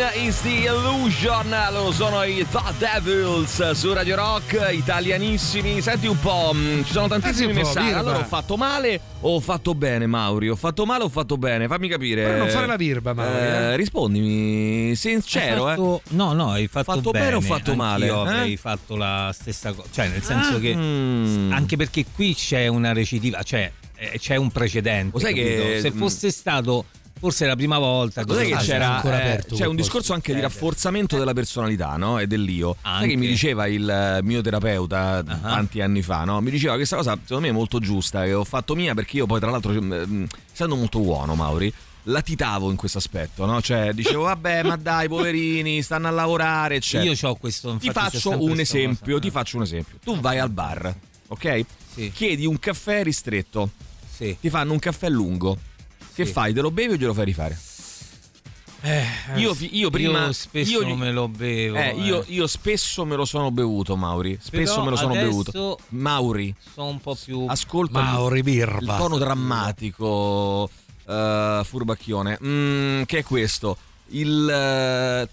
Divine is the illusion. Loro sono i The Devils su Radio Rock, italianissimi. Senti un po', mh, ci sono tantissimi un po', messaggi. birba. Allora, ho fatto male o ho fatto bene, Mauri? Ho fatto male o ho fatto bene? Fammi capire. Però non fare la birba, Mauri, Eh, eh. rispondimi, sincero, Hai fatto- eh. No, no, hai fatto, Fatto bene o fatto male, Io eh? avrei fatto la stessa cosa. Cioè, nel senso Ah, che. mm. Anche perché qui c'è una recidiva, cioè eh, c'è un precedente. Lo sai capito? che- Se fosse stato forse la prima volta. Cos'è che c'era? eh, c'è un discorso anche di Eh, rafforzamento della personalità, no? E dell'io. Sai Anche. che mi diceva il eh, mio terapeuta tanti anni fa, no? Mi diceva che questa cosa secondo me è molto giusta, che ho fatto mia perché io poi tra l'altro, mm, essendo molto buono, Mauri, latitavo in questo aspetto, no? Cioè dicevo, vabbè, ma dai, poverini, stanno a lavorare, eccetera. Io ho questo. Ti faccio un esempio, cosa. ti faccio un esempio. Tu vai al bar, ok? Sì. Chiedi un caffè ristretto. Sì. Ti fanno un caffè lungo. Che Sì. fai? Te lo bevi o glielo fai rifare? Eh, Io, io prima io spesso io me lo bevo. Eh, io, eh. io spesso me lo sono bevuto, Mauri. Spesso Però me lo sono bevuto. Mauri, Sono un po' più. ascolta Mauri Birba. il tono drammatico, eh, furbacchione. Mm, che è questo? Il eh,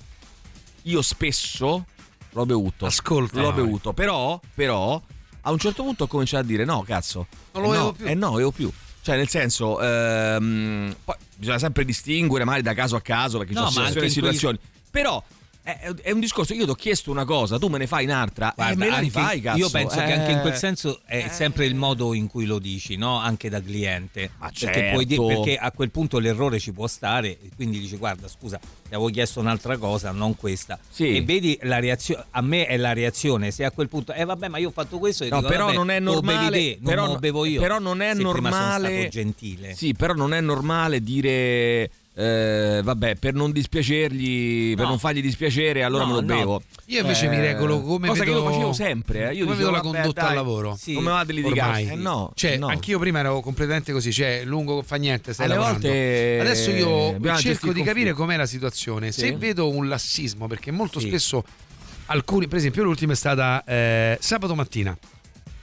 io spesso l'ho bevuto. Ascolta, l'ho bevuto, però, però a un certo punto ho cominciato a dire no, cazzo. Non lo eh bevo no, più. Eh no, bevo più. Cioè, nel senso, ehm, poi bisogna sempre distinguere, magari da caso a caso, perché ci No, sono ma situazioni situazioni. Però è, è un discorso, io ti ho chiesto una cosa, tu me ne fai un'altra, e Guarda, me la rifai, cazzo. Io penso che anche in quel Eh, senso è sempre il modo in cui lo dici, no? Anche da cliente. Ma perché, puoi dire- certo. perché a quel punto l'errore ci può stare, quindi dici guarda scusa, ti avevo chiesto un'altra cosa, non questa. Sì. E vedi la reazione, a me è la reazione, se a quel punto, eh vabbè ma io ho fatto questo e No, dico, però vabbè, non è bevi normale. te, non però, bevo io. però non è Se prima sono normale. stato gentile. Sì, però non è normale dire. Eh, vabbè, per non dispiacergli, per No. non fargli dispiacere, allora No, me lo no. bevo. Io invece Eh, mi regolo come cosa vedo, che io facevo sempre. eh. Io come dicevo, vedo la condotta dai, al lavoro. Sì. Come va a litigare? Ormai. Eh no, Cioè, anch'io prima ero completamente così, cioè lungo fa niente, stai Alle lavorando. volte, Adesso eh, io bisogna cerco di capire com'è la situazione. Sì. Se vedo un lassismo, perché molto Sì. spesso alcuni, per esempio, l'ultima è stata eh, sabato mattina,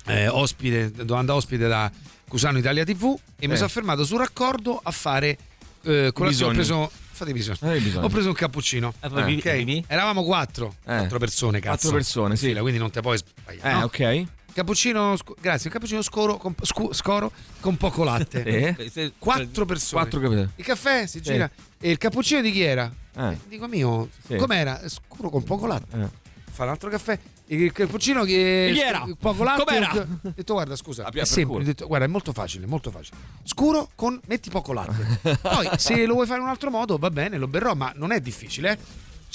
eh, ospite, domanda ospite da Cusano Italia TV e mi Eh. sono fermato sul raccordo a fare eh, colazione. Ho preso Fate bisogno. Eh, bisogno. Ho preso un cappuccino. Eh, poi Ok. bevi? Eravamo quattro. Eh. Quattro persone, cazzo. Quattro persone, sì. Fila, quindi non te puoi sbagliare. Eh, no? ok. Cappuccino, sc- grazie, un cappuccino scoro con, scu- scoro con poco latte. [laughs] Eh? Se- Quattro persone. Quattro capite. Il caffè si gira. E il cappuccino di chi era? Eh. Dico mio, Sì. com'era? Scuro con poco latte. Eh. Fa un altro caffè. Il cappuccino che. Chi era? Poco latte. Com'era? Ho detto, guarda, scusa. È per semplice. Ho detto, guarda, è molto facile, molto facile. Scuro con metti poco latte. [laughs] Poi, se lo vuoi fare in un altro modo, va bene, lo berrò, ma non è difficile, eh.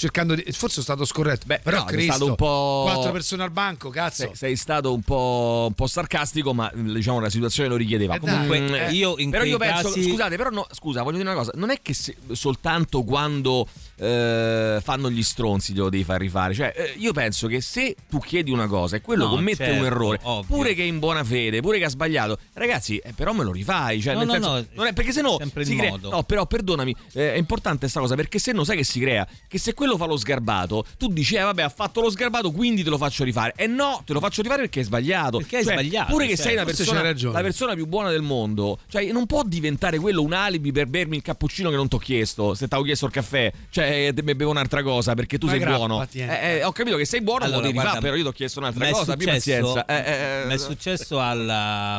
Cercando di. Forse sono stato scorretto. Beh, però no, sei Cristo, stato un po'- Quattro persone al banco, cazzo. Sei, sei stato un po', un po' sarcastico, ma diciamo la situazione lo richiedeva. Eh. Comunque, eh, io in però io penso, casi- scusate, però no, scusa, voglio dire una cosa, non è che se- soltanto quando eh, fanno gli stronzi te lo devi far rifare, cioè eh, io penso che se tu chiedi una cosa e quello No, commette certo, un errore, ovvio. pure che è in buona fede, pure che ha sbagliato, ragazzi, eh, però me lo rifai, cioè No, nel no, senso, no, non è perché se no sempre si crea, modo. no, però perdonami, eh, è importante questa cosa perché se no sai che si crea che se quello fa lo sgarbato, tu dici "Eh vabbè, ha fatto lo sgarbato, quindi te lo faccio rifare". E no, te lo faccio rifare perché hai sbagliato. Perché hai Cioè, sbagliato, Pure che cioè, sei una persona la persona più buona del mondo, cioè non può diventare quello un alibi per bermi il cappuccino che non ti ho chiesto, se ti ho chiesto il caffè, cioè te- mi bevo un'altra cosa perché tu Ma sei grappati, buono. eh. Eh, eh, ho capito che sei buono, Allora, lo devi guarda, rifare, però io ti ho chiesto un'altra cosa, successo- pazienza. Eh, eh, Mi è successo al,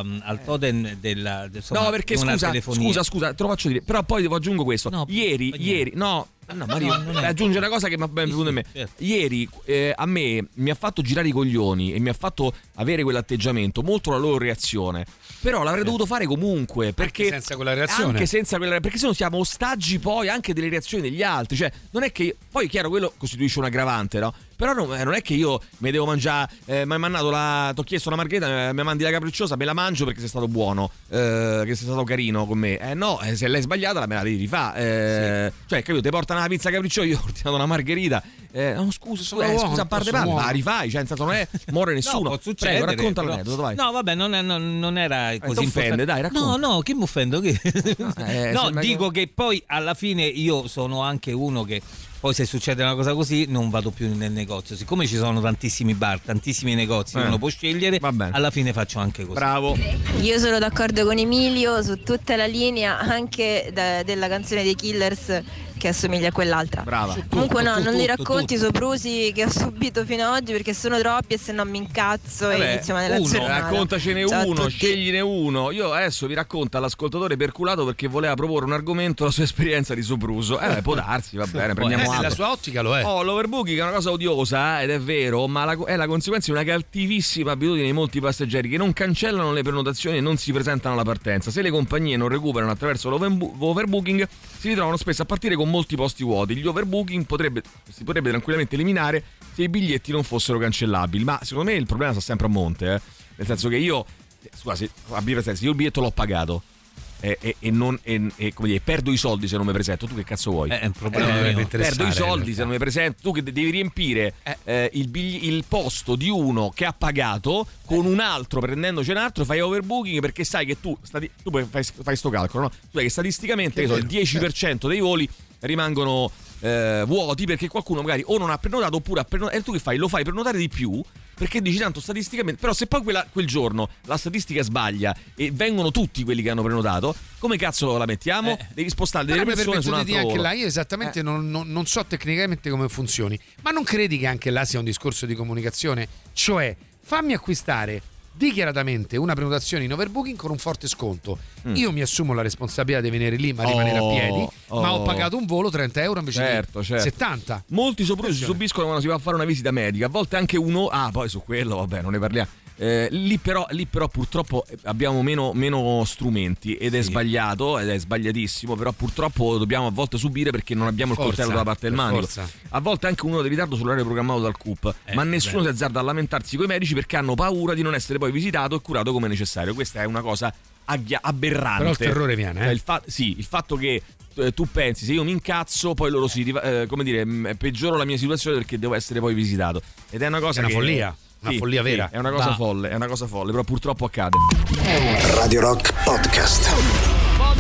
um, al totem della, insomma, No, perché scusa, scusa, scusa, te lo faccio dire. Però poi devo aggiungo questo. No, ieri, ieri, no, No, Mario, aggiunge una cosa che mi ha ben venuto in me. Ieri eh, a me mi ha fatto girare i coglioni e mi ha fatto avere quell'atteggiamento, molto la loro reazione. Però l'avrei dovuto fare comunque perché Anche senza quella reazione. Anche senza quella perché se no siamo ostaggi poi anche delle reazioni degli altri, cioè non è che poi è chiaro quello costituisce un aggravante, no? Però non, eh, non è che io mi devo mangiare, eh, mi hai mandato la. Ti ho chiesto una margherita, mi mandi la capricciosa, me la mangio perché sei stato buono, eh, che sei stato carino con me. Eh no, eh, se l'hai sbagliata me la devi rifare. Eh, Cioè, capito, ti portano una pizza capricciosa, io ho ordinato una margherita. Eh, no, scusa, Sono scusa, eh, buono, scusa, a parte parla, ma la rifai, cioè, senso non è [laughs] muore nessuno. succedere, Prego, racconta l'aneddoto, vai. No, vabbè, non, è- non- non era così importante. dai, racconta. No, no, che mi offendo? Che... [laughs] no, dico che... poi alla fine io sono anche uno che poi se succede una cosa così non vado più nel negozio. Siccome ci sono tantissimi bar, tantissimi negozi, Eh. uno può scegliere, alla fine faccio anche così. Bravo. Io sono d'accordo con Emilio su tutta la linea, anche da- della canzone dei Killers che assomiglia a quell'altra. Brava. Comunque no, Tutto, non li tutto, racconti i soprusi che ho subito fino ad oggi perché sono troppi e se no mi incazzo e Vabbè, inizio nella uno, giornata. raccontacene Ciao uno, scegline uno. Io adesso vi racconto l'ascoltatore perculato perché voleva proporre un argomento, la sua esperienza di sopruso. Eh, beh, può darsi, va bene, [laughs] prendiamo Eh, altro. nella sua ottica lo è. Oh, l'overbooking è una cosa odiosa ed è vero, ma la- è la conseguenza di una cattivissima abitudine di molti passeggeri che non cancellano le prenotazioni e non si presentano alla partenza. Se le compagnie non recuperano attraverso l'overbo- l'overbooking, si ritrovano spesso a partire con molti posti vuoti. Gli overbooking potrebbe- si potrebbe tranquillamente eliminare se i biglietti non fossero cancellabili. Ma secondo me il problema sta sempre a monte, eh. nel senso che io, scusa, se, abbi presenza, io il biglietto l'ho pagato. E, e- e non, e- e, come dire, perdo i soldi se non mi presento. Tu che cazzo vuoi? Eh, è un problema Eh, perdo i soldi se non mi presento. Tu che de- devi riempire eh, il, bigli- il posto di uno che ha pagato con un altro prendendocene un altro, fai overbooking perché sai che tu, stati- tu fai, fai sto calcolo, no? Tu sai che statisticamente che so, il 10% dei voli rimangono eh, vuoti perché qualcuno magari o non ha prenotato oppure ha prenotato. E tu che fai? Lo fai prenotare di più perché dici tanto statisticamente. Però se poi quella- quel giorno la statistica sbaglia e vengono tutti quelli che hanno prenotato, come cazzo la mettiamo? Devi spostare delle Però persone su un altro anche là, io esattamente non, non- non so tecnicamente come funzioni, ma non credi che anche là sia un discorso di comunicazione? Cioè, fammi acquistare dichiaratamente una prenotazione in overbooking con un forte sconto. Mm. Io mi assumo la responsabilità di venire lì ma rimanere Oh, a piedi, ma ho oh. pagato un volo 30 euro invece Certo, di certo. 70. Molti soprusi subiscono quando si va a fare una visita medica, a volte anche uno. Ah, poi su quello, vabbè, non ne parliamo. Eh, lì, però, lì però purtroppo abbiamo meno, meno strumenti ed è sbagliato ed è sbagliatissimo però purtroppo dobbiamo a volte subire perché non abbiamo il Forza, coltello dalla parte del manico forza. a volte anche uno di ritardo sull'orario programmato dal CUP ma nessuno beh. si azzarda a lamentarsi con i medici perché hanno paura di non essere poi visitato e curato come necessario questa è una cosa aghia- aberrante Però il terrore viene, eh. Cioè, il fa- sì, il fatto che eh, tu pensi se io mi incazzo poi loro si eh, come dire mh, peggioro la mia situazione perché devo essere poi visitato ed è una cosa È una che- follia, una Sì, follia sì, vera. è una cosa Va. folle è una cosa folle però purtroppo accade Radio Rock Podcast.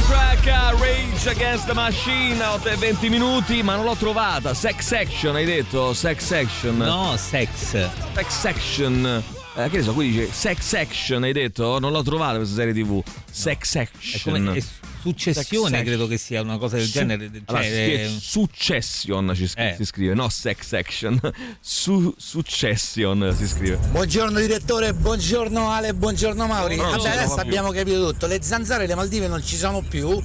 Track Rage Against the Machine 8 e 20 minuti ma non l'ho trovata Sex Action hai detto Sex Action No, sex Sex Action eh, che ne so, qui dice Sex Action, hai detto? Non l'ho trovata questa serie TV. Sex È Action. È successione, Sex credo che sia una cosa del Su- genere. Cioè, allora, si scrive eh, Succession ci scri- Eh. si scrive, no Sex Action. Su- succession si scrive. Buongiorno direttore, buongiorno Ale, buongiorno Mauri. No, Vabbè, adesso più. abbiamo capito tutto. Le zanzare e le Maldive non ci sono più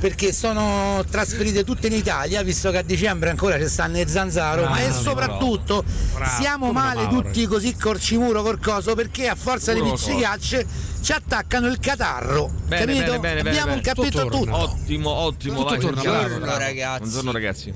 perché sono trasferite tutte in Italia, visto che a dicembre ancora ci stanno le zanzaro. Bravo, Ma e soprattutto bravo. siamo Bravo, male tutti così corcimuro col coso perché a forza di Sicuro col pizzicacce ci attaccano il catarro. Bene, capito? bene, bene, bene, abbiamo bene. capito Tutto tutto. Ottimo, ottimo. Tutto vai, torna, bravo, bravo, bravo. ragazzi. Buongiorno ragazzi.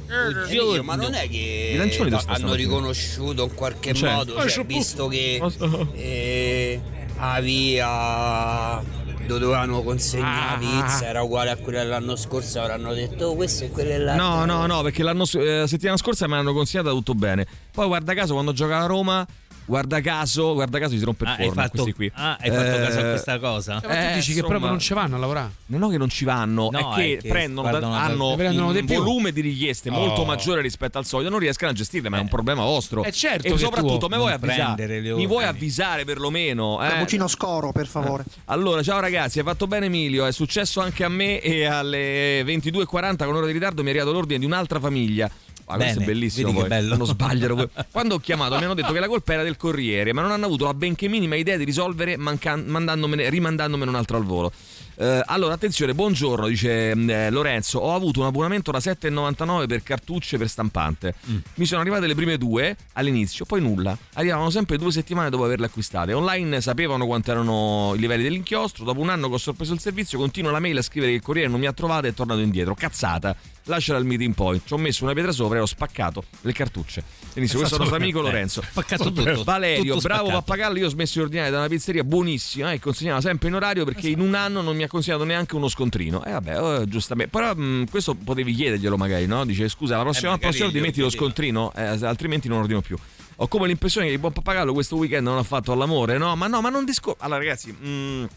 Emilio, ma non è I che sta hanno stamattina? riconosciuto in qualche C'è. modo, Ah, cioè, c'è visto che Oh, eh, a via dove dovevano consegnare la pizza era uguale a quella dell'anno scorso, avranno detto oh, questo è quello là. No, no, no, perché l'anno s- eh, settimana scorsa mi hanno consigliato tutto bene. Poi guarda caso quando gioca a Roma, guarda caso, guarda caso si rompe il ah, hai forno fatto, questi qui. ah, hai fatto Eh, caso a questa cosa? Cioè, ma tu Eh, dici che proprio non ci vanno a lavorare? Non è che non ci vanno, No, è che, è che prendono, da- hanno un volume di richieste molto Oh. maggiore rispetto al solito, non riescono a gestirle, ma è un problema vostro. Eh, certo e soprattutto tu me vuoi avvisare? Mi vuoi avvisare perlomeno? Eh? Cappuccino scoro, per favore. Allora, ciao ragazzi, hai fatto bene Emilio, è successo anche a me e alle 22.40 con ora di ritardo mi è arrivato l'ordine di un'altra famiglia. Ah, questo Bene, è bellissimo poi. bello. Quando sbagliano [laughs] Quando ho chiamato mi hanno detto che la colpa era del corriere, ma non hanno avuto la benché minima idea di risolvere mancan- mandandomene- rimandandomene un altro al volo. Eh, allora, attenzione, buongiorno, dice mm, eh, Lorenzo. Ho avuto un abbonamento da 7,99 per cartucce per stampante. Mm. Mi sono arrivate le prime due all'inizio, poi nulla. Arrivavano sempre due settimane dopo averle acquistate. Online sapevano quanto erano i livelli dell'inchiostro. Dopo un anno che ho sorpreso il servizio, continua la mail a scrivere che il corriere non mi ha trovato e è tornato indietro. Cazzata. Lasciala al meeting point. Ci ho messo una pietra sopra e ho spaccato le cartucce. Benissimo, questo è il nostro amico [laughs] Eh, Lorenzo. spaccato [laughs] tutto. Valerio, Tutto bravo pappagallo. Io ho smesso di ordinare da una pizzeria buonissima e consegnava sempre in orario perché in un anno non mi ha consegnato neanche uno scontrino. E vabbè, eh, giustamente. Però mh, questo potevi chiederglielo magari, no? Dice scusa, la prossima, Eh, prossima volta metti lo scontrino, eh, altrimenti non ordino più. Ho come l'impressione che il buon pappagallo questo weekend non ha fatto all'amore, no? Ma no, ma non discorso. Allora, ragazzi. mh,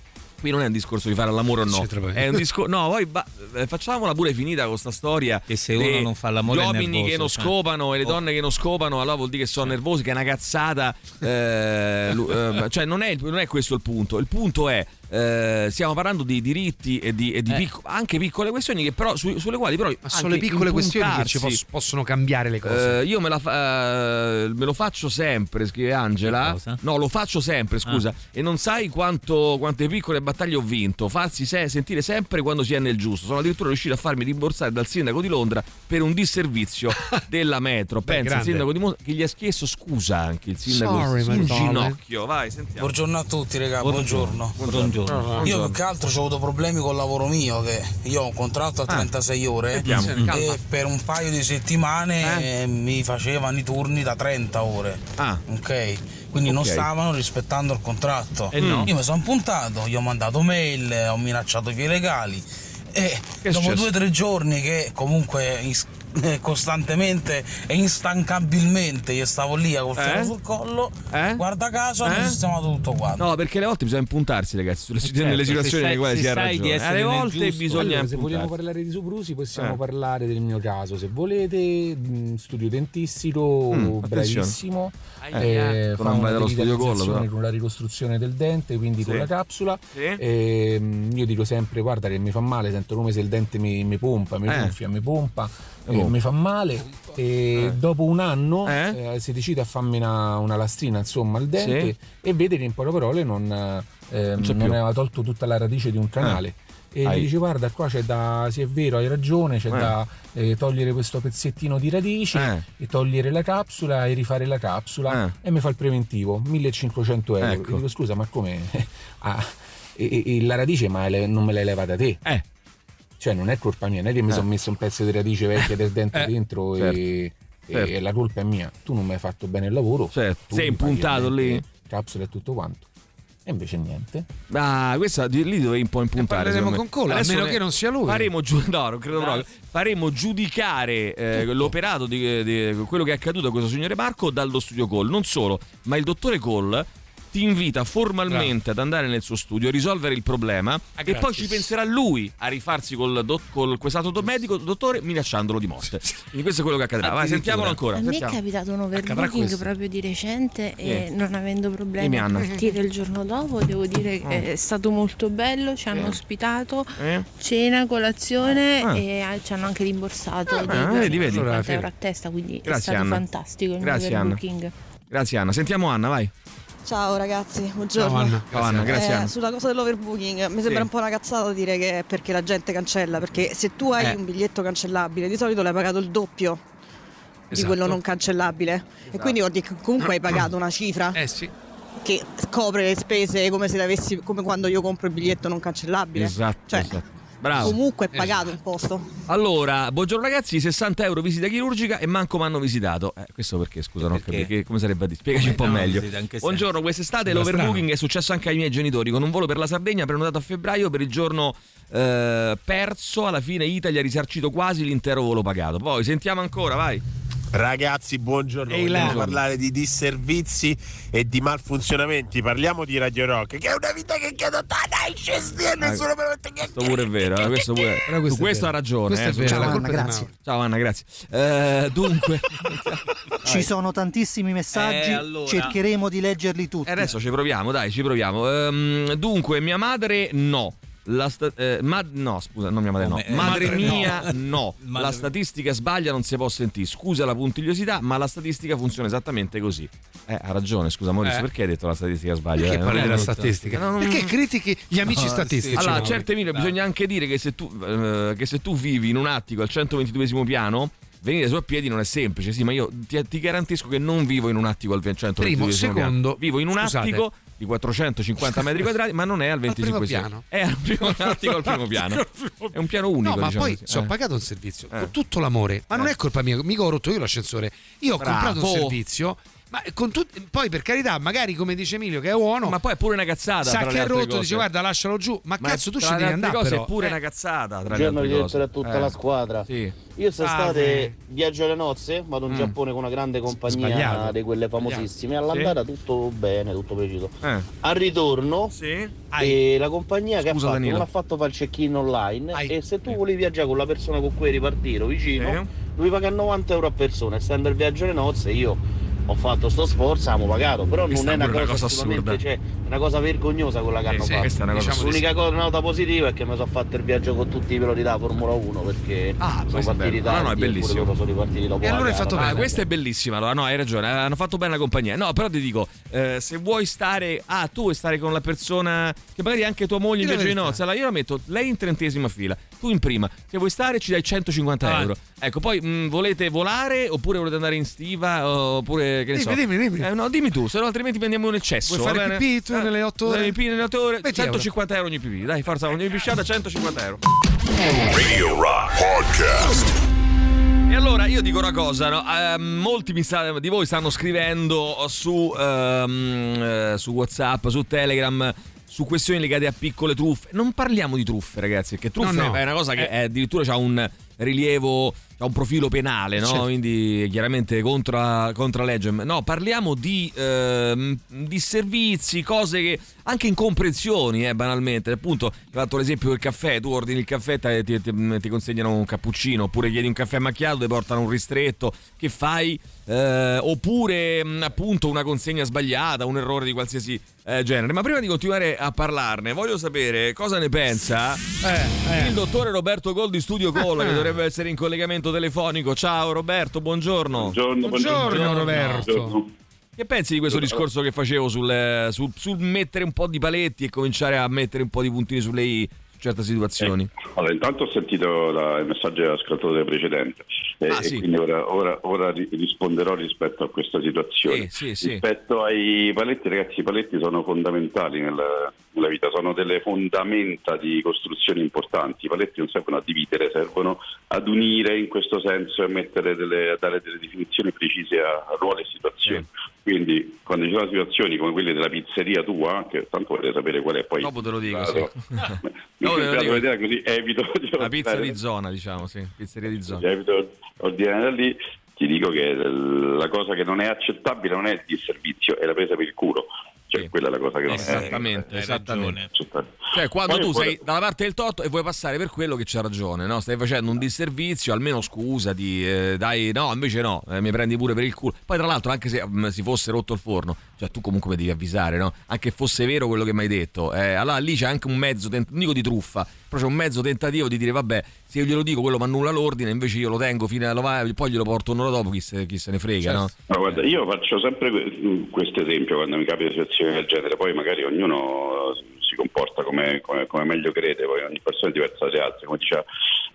Qui non è un discorso di fare l'amore o no, è un discorso. No, poi ba- eh, facciamola pure finita con sta storia. Che se uno non fa l'amore Gli uomini nervoso, che non cioè. scopano e le Oh. donne che non scopano, allora vuol dire che sono nervosi, che è una cazzata. eh, eh, cioè, non è, non è questo il punto. Il punto è. Eh, stiamo parlando di diritti e di, e di Eh. picco- anche piccole questioni che però, su- sulle quali però Ma sono le piccole questioni che ci pos- possono cambiare le cose. eh, io me, la fa- eh, me lo faccio sempre, scrive Angela. No, lo faccio sempre, scusa. E non sai quanto, quante piccole battaglie ho vinto. Farsi se- sentire sempre quando si è nel giusto. Sono addirittura riuscito a farmi rimborsare dal sindaco di Londra per un disservizio [laughs] della metro. Beh, Pensa, il grande. sindaco di Mo- che gli ha chiesto scusa anche il sindaco Sorry, darling. ginocchio. Vai, sentiamo. Buongiorno a tutti, raga, buongiorno. Buongiorno. Io più che altro ho avuto problemi col lavoro mio, che io ho un contratto a 36 ore Sentiamo. e per un paio di settimane eh, mi facevano i turni da 30 ore. Ah. Ok. Quindi non Ok. stavano rispettando il contratto. Eh no. Io mi sono puntato, gli ho mandato mail, ho minacciato vie legali. E Che dopo successo? due o tre giorni che comunque costantemente e instancabilmente io stavo lì col ferro Eh? sul collo, Eh? guarda caso hanno Eh? sistemato tutto quanto. No, perché alle volte bisogna impuntarsi, ragazzi, sulle, certo, nelle situazioni sai- nelle quali si ha ragione. essere Alle volte giusto. bisogna Allora, se vogliamo parlare di soprusi, possiamo Eh. parlare del mio caso. Se volete, mh, studio dentistico, Mm, bravissimo. Eh, fa una dallo studio rivitalizzazione però. con la ricostruzione del dente, quindi Sì. con la capsula. Sì. E, mh, io dico sempre: guarda, che mi fa male, sento come se il dente mi, mi pompa, mi Eh. gonfia, mi pompa, Eh, eh, oh. mi fa male. E Eh. dopo un anno Eh? eh, si decide a farmi una, una lastrina insomma al dente Sì. e vede che in poche parole non, eh, Non non aveva tolto tutta la radice di un canale. E Ai. gli dice guarda qua c'è da, sì è vero hai ragione, c'è Eh. da eh, togliere questo pezzettino di radice Eh. e togliere la capsula e rifare la capsula e mi fa il preventivo 1500 euro. Ecco. Io dico scusa ma come? [laughs] Ah, e, e- e la radice ma non me l'hai levata te? Eh. Cioè non è colpa mia, non è che mi Eh. sono messo un pezzo di radice vecchia [laughs] del dente Eh, dentro certo, e, e certo. la colpa è mia. Tu non mi hai fatto bene il lavoro. Certo, sei impuntato lì. dente, Capsula e tutto quanto. E invece niente. Ah, questa lì dovevi un po' impuntare. me. con Cola, a meno ne- che non sia lui. Faremo, giu- no, non credo proprio. Faremo giudicare eh, l'operato di, di quello che è accaduto a questo signore Marco dallo studio Call. Non solo, ma il dottore Call ti invita formalmente ad andare nel suo studio, risolvere il problema e gratis. poi ci penserà lui a rifarsi col, dot- col quest'altro do- medico, dottore, minacciandolo di morte. Quindi questo è quello che accadrà. Vai, sentiamolo ancora. A me è capitato un overbooking proprio di recente e Sì. non avendo problemi a partire il giorno dopo, devo dire che Mm. è stato molto bello, ci hanno Sì. ospitato, Eh? cena, colazione Ah. e eh, ci hanno anche rimborsato di Ah, vedi, vedi. 50 Allora, euro a testa, quindi Grazie, è stato Anna. fantastico il Grazie, mio Anna. overbooking. Grazie Anna. Sentiamo Anna, vai. Ciao ragazzi, buongiorno. Ciao, Anna. Ciao, Anna, grazie, Eh, Anna. Sulla cosa dell'overbooking mi sembra Sì. un po' una cazzata dire che è perché la gente cancella, perché se tu hai Eh. un biglietto cancellabile di solito l'hai pagato il doppio di Esatto. quello non cancellabile e quindi vuol dire che comunque hai pagato una cifra Eh sì. che copre le spese come se l'avessi come quando io compro il biglietto non cancellabile. Esatto, Cioè, esatto. Bravo. Comunque è pagato un posto. Allora, buongiorno ragazzi, 60 euro visita chirurgica e manco mi hanno visitato. Eh, questo perché, scusa, non Perché? come sarebbe a dire? Spiegaci un po' no, meglio. Buongiorno, quest'estate l'overbooking strano. è successo anche ai miei genitori con un volo per la Sardegna prenotato a febbraio per il giorno eh, perso, alla fine Italia ha risarcito quasi l'intero volo pagato. Poi sentiamo ancora, vai. Ragazzi, buongiorno. Ehi. Vogliamo parlare di disservizi e di malfunzionamenti. Parliamo di Radio Rock, che è una vita che chiedo dai scesti e nessuno me lo mette Questo pure è vero, eh, questo, pure, Però questo su è questo ha ragione. Questo eh, è di Mauro. Ciao Anna, grazie. Eh, dunque, [laughs] Ci sono tantissimi messaggi, Eh, allora. cercheremo di leggerli tutti. E adesso ci proviamo, dai, ci proviamo. Ehm, dunque, mia madre no. La sta- eh, ma- no, scusa, non mia madre no. Eh, [laughs] Madre madre mia no. no. Madre- La statistica sbaglia, non si può sentire. Scusa la puntigliosità, ma la statistica funziona esattamente così. Eh, ha ragione, scusa Maurizio, Eh. perché hai detto la statistica sbaglia? Perché Eh, parli della statistica? No, non- Perché critichi gli amici No, statistici? Allora, no? certe Emilio, bisogna anche dire che se tu, eh, che se tu vivi in un attico al 122 piano, venire su a piedi non è semplice. Sì, ma io ti, ti garantisco che non vivo in un attico al 122 Primo, piano. secondo, Vivo in un scusate. attico di 450 metri quadrati, ma non è al 25 primo piano? È al primo [laughs] attico al primo piano. È un piano unico. No, ma diciamo poi così. ci ho Eh. pagato un servizio Eh. con tutto l'amore. Ma non Eh. è colpa mia, mica ho rotto io l'ascensore. Io ho Bravo. comprato un servizio. Ma con tut- poi per carità, magari come dice Emilio, che è buono. Ma poi è pure una cazzata. Sa tra che è rotto, cose. dice guarda, lascialo giù. Ma, Ma cazzo, tu ci devi andare. cose però. è pure Eh. una cazzata. Tra Buongiorno direttore a tutta Eh. la squadra. Sì. Io sono Salve. state viaggio alle nozze, vado in Mm. Giappone con una grande compagnia Sbagliato. di quelle famosissime. All'andata tutto bene, tutto preciso. Eh. Al ritorno Sì. e la compagnia che Scusa, ha fatto Danilo. non ha fatto fare il check-in online Ai. e se tu volevi viaggiare con la persona con cui eri partito vicino, Sì. lui paga 90 euro a persona. Essendo il viaggio alle nozze io ho fatto sto sforzo, abbiamo pagato, però Questa non è una cosa, una cosa assurda. cioè, una cosa vergognosa quella che Eh hanno sì, fatto. è una cosa Diciamo di L'unica cosa, nota positiva è che mi sono fatto il viaggio con tutti i piloti da Formula 1 perché Ah, sono partiti bello. No, no, è bellissimo. sono ripartiti dopo E allora hai fatto Ah, bene. questa è bellissima, allora no, hai ragione, hanno fatto bene la compagnia. No, però ti dico, eh, se vuoi stare, ah, tu vuoi stare con la persona che magari anche tua moglie in viaggio di nozze, allora io la metto lei in trentesima fila, tu in prima. Se vuoi stare ci dai 150 Avanti. euro. Ecco, poi mh, volete volare oppure volete andare in stiva oppure che ne so. Dimmi, dimmi, dimmi. Eh, no, dimmi tu, se no altrimenti prendiamo un eccesso. Vuoi fare pipì tu Eh, nelle otto ore? Pipì nelle 8 ore, 20 150 euro ogni pipì. Dai, forza, ogni pisciata 150 euro. Radio Rock Podcast. E allora io dico una cosa, no? Ehm, molti mi sta- di voi stanno scrivendo su, ehm, eh, su WhatsApp, su Telegram. Su questioni legate a piccole truffe. Non parliamo di truffe, ragazzi, perché truffe No, no. è una cosa che Eh. addirittura ha un rilievo, ha un profilo penale, no? Certo. Quindi chiaramente contra, contra legge. No, parliamo di, ehm, di servizi, cose che anche incomprensioni, eh, banalmente. Appunto, hai fatto l'esempio del caffè, tu ordini il caffè, ti, ti- ti- consegnano un cappuccino, oppure chiedi un caffè macchiato, ti portano un ristretto, che fai? Eh, oppure mh, appunto una consegna sbagliata, un errore di qualsiasi eh, genere. Ma prima di continuare a parlarne, voglio sapere cosa ne pensa Eh, il dottore Roberto Gol di Studio Call, che [laughs] dovrebbe essere in collegamento telefonico. Ciao Roberto, buongiorno. Buongiorno, Buongiorno, Roberto. Buongiorno. Che pensi di questo discorso che facevo sul, sul- sul mettere un po' di paletti e cominciare a mettere un po' di puntini sulle i in certe situazioni? Allora, intanto ho sentito la- il messaggio dell'ascoltatore precedente e, Ah, e sì. quindi ora, ora- ora ri- risponderò rispetto a questa situazione. Sì, sì, sì. Rispetto ai paletti, ragazzi, i paletti sono fondamentali nella, nella vita, sono delle fondamenta di costruzioni importanti. I paletti non servono a dividere, servono ad unire in questo senso e delle, a dare delle definizioni precise a, ruoli e situazioni. Quindi quando ci sono situazioni come quelle della pizzeria tua, che tanto volete sapere qual è poi... Dopo te lo dico, sì. [laughs] [laughs] Mi te lo dico. vedere così evito La pizza di zona, diciamo, sì, pizzeria di zona. evito ordinare da lì. Ti dico che la cosa che non è accettabile non è il disservizio, è la presa per il culo. Cioè, quella è la cosa che non Esattamente, è esattamente. accettabile. Cioè, quando Poi tu sei dalla parte del torto e vuoi passare per quello che c'ha ragione, no? Stai facendo un disservizio, almeno scusati, eh, dai, no, invece no, eh, mi prendi pure per il culo. Poi, tra l'altro, anche se mm, si fosse rotto il forno, cioè tu comunque mi devi avvisare, no? Anche fosse vero quello che mi hai detto, eh, allora lì c'è anche un mezzo, tent- non dico di truffa, però c'è un mezzo tentativo di dire, vabbè, se io glielo dico, quello mi annulla l'ordine, invece io lo tengo fino a poi glielo porto un'ora dopo, chi se, chi se ne frega, no? No, guarda, io faccio sempre que- questo esempio quando mi capita situazioni del genere, poi magari ognuno eh, si comporta come, come- come meglio crede, poi ogni persona è diversa dalle altre, come diceva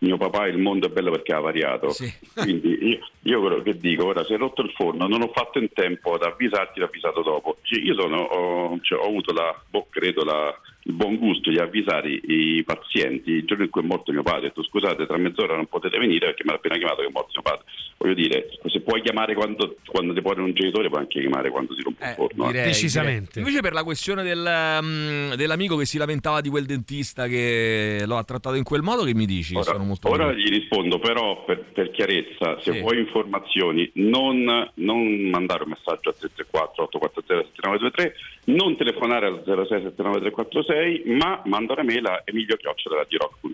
mio papà il mondo è bello perché ha variato, quindi io, io quello che dico, ora se hai rotto il forno non ho fatto in tempo ad avvisarti, l'ho avvisato dopo, io sono, ho, cioè, ho avuto la, boh, credo la, il buon gusto di avvisare i pazienti il giorno in cui è morto mio padre, ho detto scusate tra mezz'ora non potete venire perché mi ha appena chiamato che è morto mio padre, voglio dire se puoi chiamare quando, quando ti muore un genitore puoi anche chiamare quando si rompe il forno. eh. Direi, direi. Invece per la questione del, mm, dell'amico che si lamentava di quel dentista che lo ha trattato in quel modo, che mi dici? Che sono molto Ora curioso. gli rispondo, però per, per chiarezza, se Sì. vuoi informazioni, non, non mandare un messaggio a 334 840 7923, non telefonare al 06 79346, ma manda una mail a emilio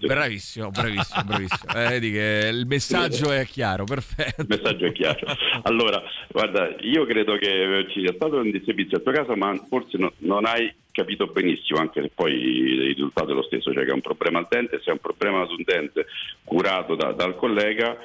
Bravissimo, bravissimo, bravissimo. Eh, vedi che il messaggio è chiaro, perfetto. Il messaggio è chiaro. Allora, guarda, io credo che ci sia stato un disservizio al tuo caso, ma forse no- non hai capito benissimo, anche se poi il risultato è lo stesso, cioè che è un problema al dente, se è un problema ad un dente curato da- dal collega,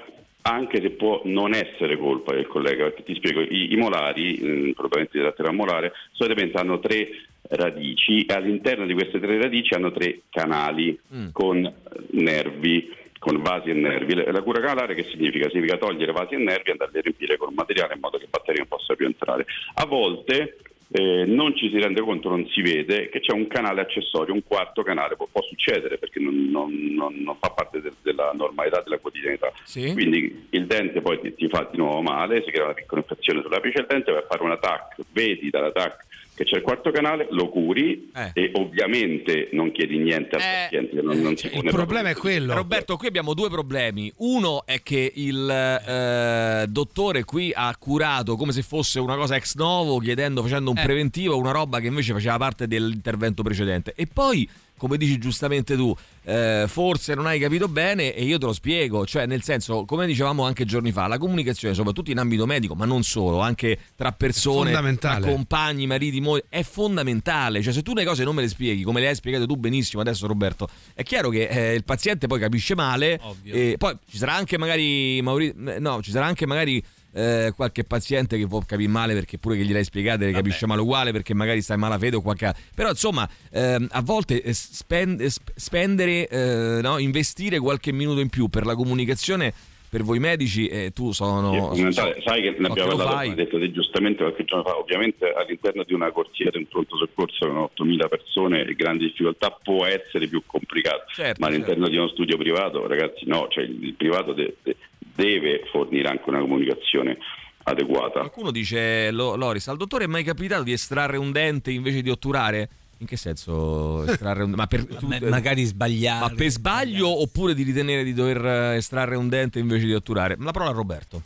anche se può non essere colpa del collega, perché ti spiego, i, i molari, mh, probabilmente di laterale molare, solitamente hanno tre radici e all'interno di queste tre radici hanno tre canali con eh, nervi con vasi e nervi. La cura canalare che significa? Significa togliere vasi e nervi e andarli a riempire con materiale in modo che il batterio non possa più entrare. A volte eh, non ci si rende conto, non si vede che c'è un canale accessorio, un quarto canale, può, può succedere perché non, non- non- non fa parte del- della normalità della quotidianità. Quindi il dente poi ti, ti fa di nuovo male, si crea una piccola infezione sull'apice del dente, vai a fare una TAC, vedi dalla TAC che c'è il quarto canale, lo curi e ovviamente non chiedi niente al paziente. che Non, non pone proprio- è quello. Roberto, qui abbiamo due problemi. Uno è che il eh, dottore qui ha curato come se fosse una cosa ex novo, chiedendo, facendo un Eh. preventivo, una roba che invece faceva parte dell'intervento precedente. E poi, come dici giustamente tu, eh, forse non hai capito bene e io te lo spiego. Cioè, nel senso, come dicevamo anche giorni fa, la comunicazione, soprattutto in ambito medico, ma non solo, anche tra persone, tra compagni, mariti, mogli, è fondamentale. Cioè, se tu le cose non me le spieghi, come le hai spiegate tu benissimo adesso, Roberto, è chiaro che eh, il paziente poi capisce male. E poi ci sarà anche magari Mauri- eh, no, ci sarà anche magari. Eh, qualche paziente che può capire male perché pure che gliel'hai spiegate le capisce male uguale perché magari sta in malafede o qualche però insomma ehm, a volte eh, spend- eh, sp- spendere eh, no, investire qualche minuto in più per la comunicazione per voi medici eh, tu sono Sì, so- Sai che ne so abbiamo lo parlato, detto te giustamente qualche giorno fa, ovviamente all'interno di una corsia di un pronto soccorso con 8.000 persone e grandi difficoltà può essere più complicato, Certo, ma all'interno di uno studio privato ragazzi no, cioè il, il privato de- de- deve fornire anche una comunicazione adeguata. Qualcuno dice, Lo- Loris, al dottore è mai capitato di estrarre un dente invece di otturare? In che senso estrarre un ma per, tu- [laughs] Ma- magari sbagliare. Ma per sbaglio oppure di ritenere di dover estrarre un dente invece di otturare? La parola a Roberto.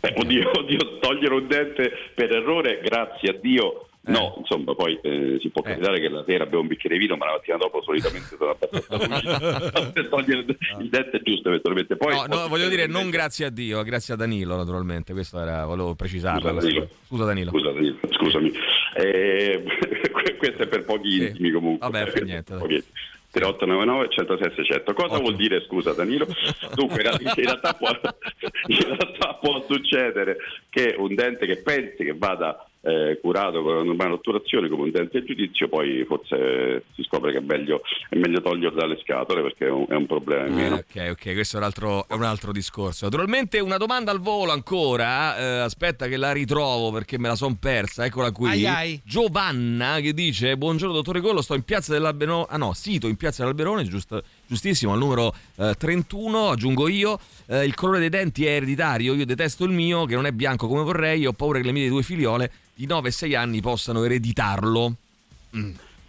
Eh, oddio, oddio, togliere un dente per errore, grazie a Dio. Eh. No, insomma, poi eh, si può capitare che la sera bevo un bicchiere di vino, ma la mattina dopo solitamente sono abbastanza. [laughs] Per [laughs] togliere il dente è giusto eventualmente. Poi No, no, voglio dire non grazie a Dio, grazie a Danilo naturalmente, questo era, volevo precisarlo. Scusa, Danilo. Scusa Danilo. Scusa, Danilo, scusami. Eh, [laughs] questo è per pochi intimi comunque. Vabbè, fa niente, dai. Pochi. 3899 106 600 cosa vuol dire scusa Danilo? dunque in realtà, può, in realtà può succedere che un dente che pensi che vada eh, curato con una otturazione come un dente a giudizio poi forse si scopre che è meglio, è meglio toglierlo dalle scatole perché è un, è un problema in Eh, meno ok, ok, questo è un, altro, è un altro discorso. Naturalmente una domanda al volo ancora. eh, aspetta che la ritrovo perché me la son persa. Eccola qui. Ai, ai. Giovanna che dice: Buongiorno, dottore Collo. Sto in piazza dell'Alberone. Ah no, sito in piazza dell'Alberone, giusto- giustissimo, al numero eh, 31. Aggiungo io. Eh, il colore dei denti è ereditario. Io detesto il mio, che non è bianco come vorrei. Ho paura che le mie due figliole di 9 e 6 anni possano ereditarlo.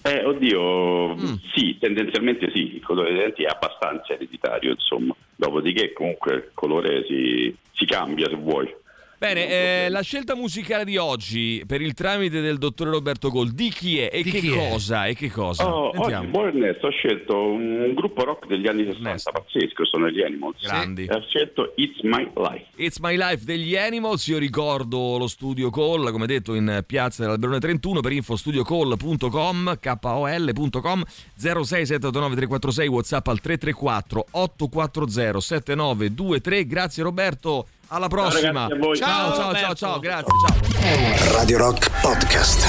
Eh, oddio, Mm. sì, tendenzialmente sì, il colore dei denti è abbastanza ereditario, insomma. Dopodiché comunque il colore si, si cambia se vuoi. Bene, eh, la scelta musicale di oggi per il tramite del dottore Roberto Gol di chi è e Di che chi è? cosa? E che cosa? Oh, oggi, buon Ernesto, ho scelto un gruppo rock degli anni 60, pazzesco, sono gli Animals. Grandi. Ho scelto It's My Life. It's My Life degli Animals, io ricordo lo studio call, come detto in piazza dell'Alberone 31 per info studiocall.com, kol.com 06789 WhatsApp al 334 840 7923. Grazie Roberto, alla prossima. ragazzi, a voi. Ciao, Ciao, ciao, ciao, ciao, grazie, ciao. Radio Rock Podcast.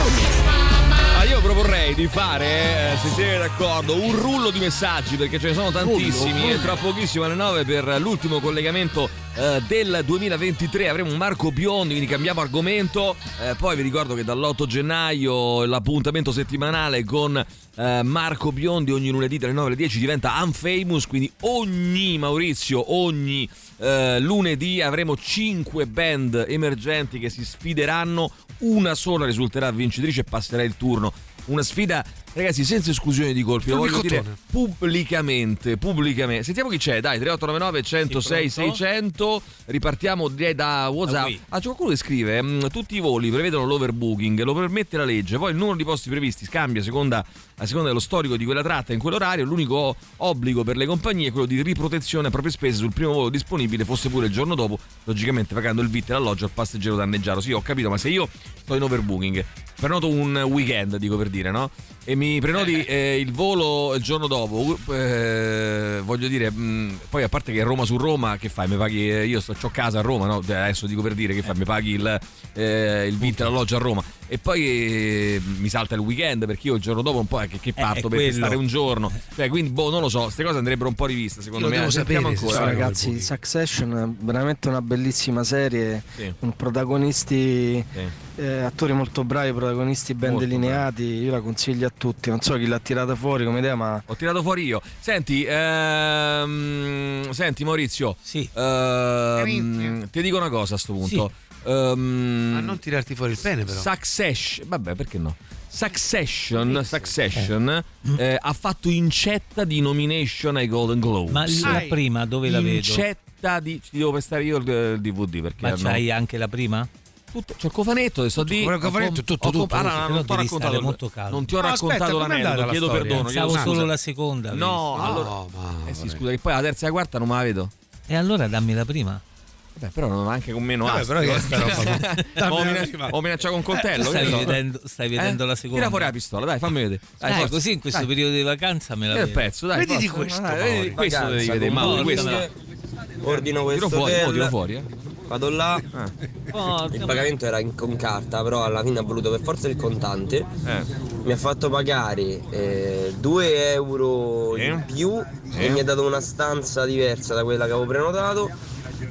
Ah, io proporrei di fare, eh, se siete d'accordo, un rullo di messaggi perché ce ne sono tantissimi Rullo, e tra pochissimo alle 9 per l'ultimo collegamento eh, del 2023 avremo Marco Biondi, quindi cambiamo argomento. Eh, poi vi ricordo che dall'8 gennaio l'appuntamento settimanale con eh, Marco Biondi ogni lunedì dalle 9 alle 10 diventa Unfamous, quindi ogni Maurizio, ogni eh, lunedì avremo 5 band emergenti che si sfideranno, una sola risulterà vincitrice e passerà il turno. Una sfida, ragazzi, senza esclusione di colpi, lo voglio dire pubblicamente, pubblicamente. Sentiamo chi c'è, dai, 3899 106 Sì, pronto? 600. Ripartiamo da WhatsApp. Ah, c'è qualcuno che scrive: mm, Tutti i voli prevedono l'overbooking, lo permette la legge. Poi il numero di posti previsti cambia a seconda, a seconda dello storico di quella tratta in quell'orario. L'unico obbligo per le compagnie è quello di riprotezione a proprie spese sul primo volo disponibile, fosse pure il giorno dopo, logicamente pagando il vitto e l'alloggio al passeggero danneggiato. Sì, ho capito, ma se io sto in overbooking prenoto un weekend, dico per dire, no? E mi prenoti eh, il volo il giorno dopo, eh, voglio dire, mh, poi a parte che Roma su Roma, che fai? Mi paghi, eh, io sto c'ho casa a Roma, no? Adesso dico per dire che fai? Mi paghi il, eh, il vitto l'alloggio a Roma. E poi eh, mi salta il weekend perché io il giorno dopo un po' è che, che parto per quello. stare un giorno. Cioè, quindi, boh, non lo so, queste cose andrebbero un po' riviste, secondo Io me. devo Sentiamo sapere se ancora. Sì, ragazzi, Succession è veramente una bellissima serie, Sì. con protagonisti, eh, attori molto bravi, protagonisti ben Molto delineati, io la consiglio a tutti, non so chi l'ha tirata fuori come idea, ma Ho tirato fuori io. Senti, ehm, senti Maurizio. Sì. ehm, ti dico una cosa a sto punto. Ehm, Ma non tirarti fuori il pene, però. Succession, vabbè, perché no? Succession, Succession Mm. eh, ha fatto incetta di nomination ai Golden Globes. Ma la prima dove la vedo? Incetta di. Ci devo prestare io il, il DVD perché. Ma hanno- c'hai anche la prima? Tutto, c'ho il cofanetto, adesso di. il cofanetto, ho- tutto, ho tutto, ah, no, tutto. no, Però non ti ho raccontato. molto calmo. Non ti ho No, raccontato andata l'aneddoto, la chiedo storia? perdono. Pensavo solo la seconda. No, avevi. allora. eh sì, scusa, che poi la terza e la quarta non me la vedo. E allora dammi la prima. Vabbè, però non anche con meno Vabbè, astio. però che è sta roba? [laughs] Dammi o, la mina- prima. o minaccia con coltello. Tu stai so. vedendo- stai vedendo la seconda? Tira fuori la pistola, dai, fammi vedere. Dai, Dai, forza. così in questo Dai. periodo di vacanza me la vedo. pezzo, dai. Vediti questo, Dai, vedi, Mauri. questo devi Vacanza vedere, con Mauri, Morgan. questo. Ordino questo Tiro fuori, hotel, tiro fuori, eh. vado là. Porca Il pagamento era in- con carta, però alla fine ha voluto per forza il contante. Eh. Mi ha fatto pagare 2 euro in più e mi ha dato una stanza diversa da quella che avevo prenotato.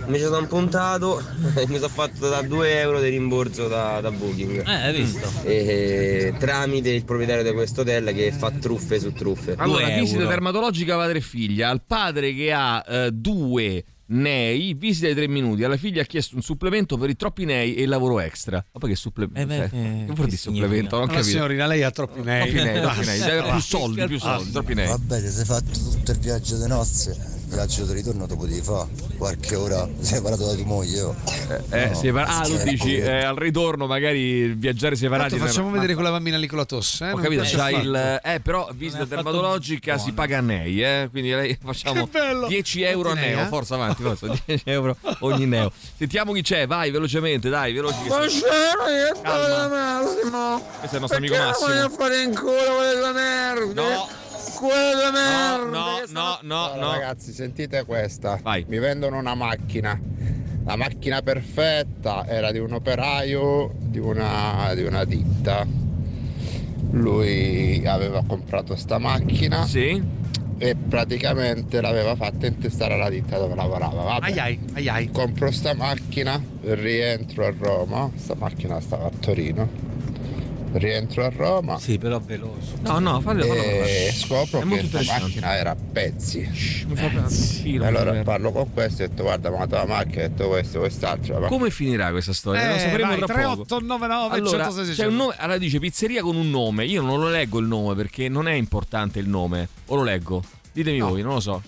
Mi ci sono puntato [laughs] e mi sono fatto da 2 euro di rimborso da, da Booking. Eh, hai visto? E, tramite il proprietario di questo hotel che fa truffe su truffe. Allora, visita dermatologica va tre figlia, al padre che ha eh, due nei, visita di tre minuti, alla figlia ha chiesto un supplemento per i troppi nei e il lavoro extra. Ma poi che supplemento? Eh, beh, cioè, eh, che vuol dire supplemento? Non Allora, capito. signorina, lei ha troppi nei. Troppi nei, troppi nei, più soldi, più soldi, troppi nei. Vabbè, ti sei fatto tutto il viaggio di nozze. Il viaggio di ritorno dopo di fa. Qualche ora separato da tua moglie. Oh. Eh, No, separa- ah, tu dici eh, al ritorno magari viaggiare separati. Tanto facciamo ma- vedere quella bambina lì con la tosse. Eh? Ho capito, c'ha il. Eh, però visita dermatologica si paga a nei, eh? Quindi lei facciamo Che bello! 10 euro a neo. eh? Forza avanti, forza, 10 euro ogni neo. Sentiamo chi c'è, vai velocemente, dai, veloci. che Buongiorno, Calma. Massimo. Questo è il nostro amico Perché Massimo. voglio a fare in culo quella merda? No. Quella merda. no, no, no, sono- no. Ragazzi, sentite questa. Vai. Mi vendono una macchina. La macchina perfetta era di un operaio di una, di una ditta. Lui aveva comprato sta macchina Sì. e praticamente l'aveva fatta intestare alla ditta dove lavorava. Vabbè. Ai ai, ai ai. Compro sta macchina, rientro a Roma, sta macchina stava a Torino, rientro a Roma Sì, però veloce. No, no, fallo, fallo e scopro È che interessante. macchina era a pezzi. Mi fa un filo, E mi fa allora parlo con questo e ho detto guarda ma la macchina, ho detto questo, quest'altro. Ma Come finirà questa storia? Lo Eh, sapremo vai, tra poco. 3899 Allora, 106 c'è un nome, allora dice pizzeria con un nome. Io non lo leggo il nome perché non è importante il nome. O lo leggo? Ditemi voi, non lo so.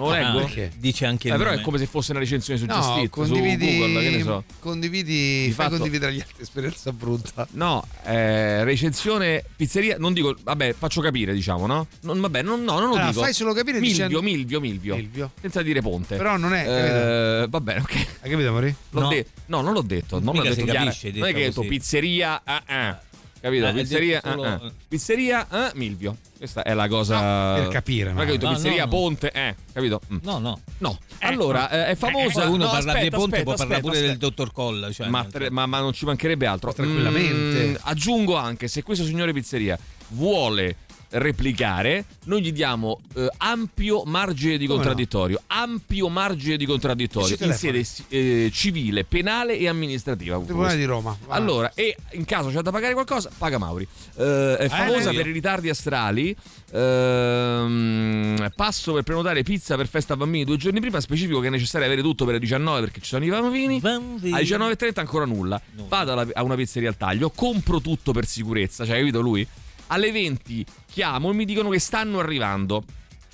Non lo Ah, leggo? perché? Dice anche Eh, però è come se fosse una recensione su Just No, su condividi, Google, che ne so. condividi, Di fai fatto- condividere agli altri esperienza brutta. No, eh, recensione pizzeria, non dico, vabbè, faccio capire, diciamo, no? Non, vabbè, non, no, non lo Allora, dico. fai solo capire Milvio, dicendo- Milvio, Milvio, Milvio. Senza dire ponte. Però non è, Eh, va bene, ok. Hai capito, Mori? L'ho No. de- no, non l'ho detto. Non l'ho Mica detto si chiaro. capisce, Non è che hai detto pizzeria. ah, ah. Capito? Eh, hai pizzeria. solo- ah, ah. Pizzeria ah, Milvio. Questa è la cosa. No, per capire, ho detto no. pizzeria No, no. Ponte. Eh, capito? Mm. No, no. No. Allora, eh, è famosa. Poi uno no, parla aspetta, di Ponte, aspetta, può parlare aspetta, pure del dottor Colla. Cioè, Ma, tre- ma- ma non ci mancherebbe altro. Tranquillamente. Mm, aggiungo anche, se questo signore pizzeria vuole replicare, noi gli diamo eh, ampio margine di Come no? contraddittorio, ampio margine di contraddittorio in sede eh, civile, penale e amministrativa. Tribunale di Roma. va. Allora, e in caso c'è da pagare qualcosa, paga Mauri. Eh, è famosa io. per i ritardi astrali. Ehm, passo per prenotare pizza per festa bambini due giorni prima. Specifico che è necessario avere tutto per le 19 perché ci sono i bambini. Bambini. Alle 19.30 ancora nulla. Vado alla- a una pizzeria al taglio, compro tutto per sicurezza, cioè, capito lui? Alle 20 chiamo e mi dicono che stanno arrivando.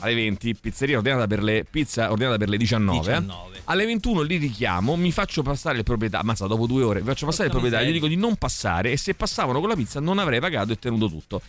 Alle 20, pizzeria ordinata per le, pizza ordinata per le 19. 19. Alle 21 li richiamo, mi faccio passare il proprietario, ammazza dopo due ore, mi faccio passare il Porca proprietario, gli dico di non passare e se passavano con la pizza non avrei pagato e tenuto tutto.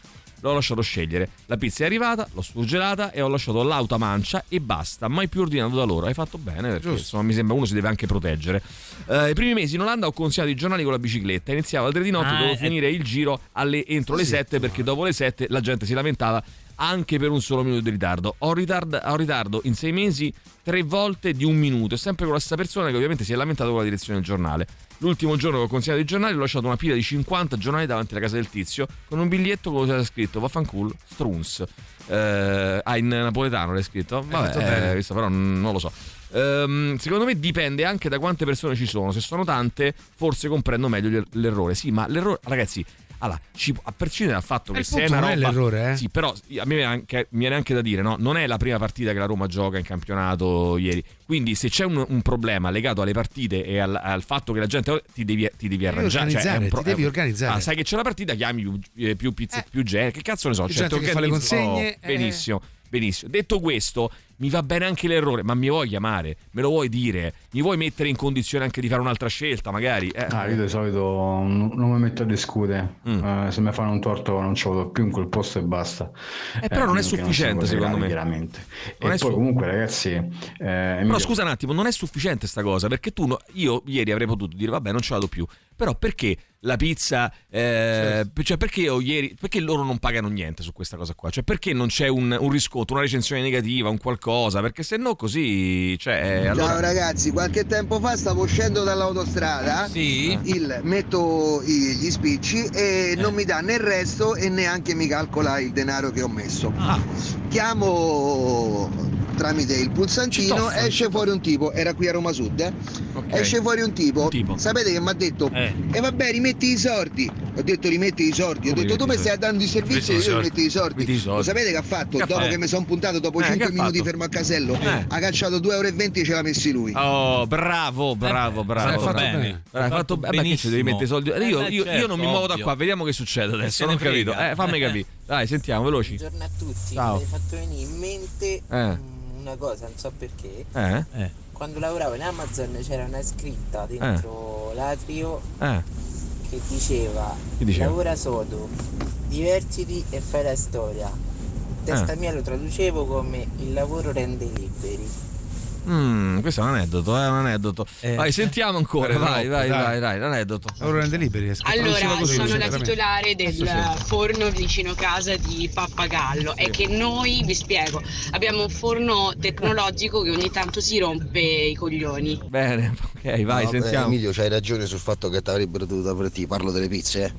L'ho lasciato scegliere. La pizza è arrivata, l'ho surgelata e ho lasciato l'auto mancia e basta. Mai più ordinato da loro. Hai fatto bene perché insomma, mi sembra uno si deve anche proteggere. Eh, I primi mesi in Olanda ho consegnato i giornali con la bicicletta. Iniziavo alle 3 di notte, Ah, dovevo eh. finire il giro alle- entro le 7 perché dopo le 7 la gente si lamentava anche per un solo minuto di ritardo. Ho, ritard- ho ritardo in sei mesi tre volte di un minuto, e sempre con la stessa persona che ovviamente si è lamentato con la direzione del giornale. L'ultimo giorno che ho consegnato i giornali ho lasciato una pila di 50 giornali davanti alla casa del tizio con un biglietto con c'era scritto vaffanculo Struns. Eh, ah, in napoletano l'hai scritto? fatto Vabbè, eh, questo però non lo so. Ehm, secondo me dipende anche da quante persone ci sono. Se sono tante, forse comprendo meglio l'er- l'errore. Sì, ma l'errore, ragazzi. Allora, ci- a prescindere dal fatto Eh, che se è una roba. l'errore, eh. Sì, però a me anche, mi viene anche da dire, no? Non è la prima partita che la Roma gioca in campionato ieri. Quindi, se c'è un, un problema legato alle partite e al, al fatto che la gente oh, ti devi, ti devi arrangiare, cioè, è un pro- ti devi organizzare. Ah, sai che c'è la partita, chiami più, eh, più pizze, più gente. Che cazzo ne so? Più Cioè, gente ti che fa le consegne, oh, benissimo. Benissimo. Detto questo, mi va bene anche l'errore, ma mi vuoi chiamare? Me lo vuoi dire? Mi vuoi mettere in condizione anche di fare un'altra scelta, magari? Eh. Ah, io di solito non, non mi metto a discutere. Mm. Eh, se mi fanno un torto non ci vado più in quel posto e basta. Eh, però non è sufficiente, cose secondo gravi, me. Chiaramente. Non e poi su- comunque ragazzi... eh, Però scusa un attimo, non è sufficiente sta cosa, perché tu, no- io ieri avrei potuto dire vabbè non ce la do più, però perché la pizza, eh, cioè perché io ieri, perché loro non pagano niente su questa cosa qua, cioè perché non c'è un, un riscontro, una recensione negativa, un qualcosa, perché se no così, cioè, eh, allora... Ciao ragazzi, qualche tempo fa stavo uscendo dall'autostrada, il- metto gli spicci e non mi dà né il resto e neanche mi calcola il denaro che ho messo. Chiamo tramite il pulsantino, esce fuori un tipo, era qui a Roma Sud, eh? esce fuori un tipo, sapete che mi ha detto, e vabbè rimetti i soldi, ho detto rimetti i soldi, ho Come detto tu mi stai dando i servizi e Rimetti i io rimetti i soldi. Rimetti i soldi. Lo sapete che ha fatto? Che Dopo fatto? che mi sono puntato dopo Eh, che 5 ha minuti fermo a casello, Eh. ha cacciato 2,20 euro e ce l'ha messi lui. Oh, bravo, bravo, bravo. hai fatto bene. Hai fatto bene. Beh, che ci devi mettere i soldi? Eh, Io, io- io certo, non mi muovo da qua, vediamo che succede adesso. Non ho capito. Eh, fammi capire. Dai, sentiamo, veloci. Buongiorno a tutti, Ciao. mi hai fatto venire in mente Eh. Una cosa, non so perché. Eh? Quando lavoravo in Amazon c'era una scritta dentro l'atrio Eh. che diceva, Che diceva? lavora sodo, divertiti e fai la storia. Testa Eh. mia lo traducevo come il lavoro rende liberi. Mm, questo è un aneddoto, è un aneddoto. vai, sentiamo ancora. Guarda, Vai, vai, dai. vai, dai, l'aneddoto. Ora rende liberi. Allora, sono la titolare del Sì, sì. forno vicino casa di Pappagallo. È che noi, vi spiego, abbiamo un forno tecnologico che ogni tanto si rompe i coglioni. Bene, ok, vai, No, beh, sentiamo. Emilio, c'hai ragione sul fatto che ti avrebbero dovuto avvertire, parlo delle pizze, eh.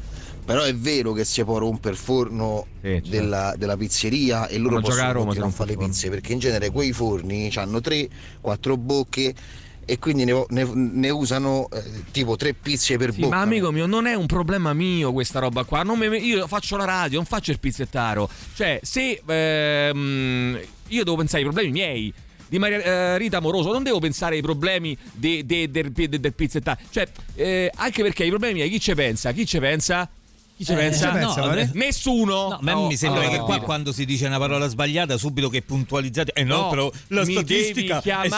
Però è vero che si può rompere il forno della, della pizzeria e loro gioca possono a Roma si fare le pizze perché in genere quei forni hanno 3-4 bocche e quindi ne, ne- ne usano eh, tipo tre pizze per Sì, bocca. ma amico mio, non è un problema mio questa roba qua. Non mi- io faccio la radio, non faccio il pizzettaro. Cioè, se ehm, io devo pensare ai problemi miei. Di Maria eh, Rita Amoroso, non devo pensare ai problemi de- de- del, del, pizzettaro. Cioè, eh, anche perché ai problemi miei chi ci pensa? Chi ci pensa? Chi ci Eh, pensa? no, No, eh. Nessuno. No, a me Oh, mi sembra che qua oh. quando si dice una parola sbagliata subito che è puntualizzata eh no, No, però la mi statistica devi è chiamare,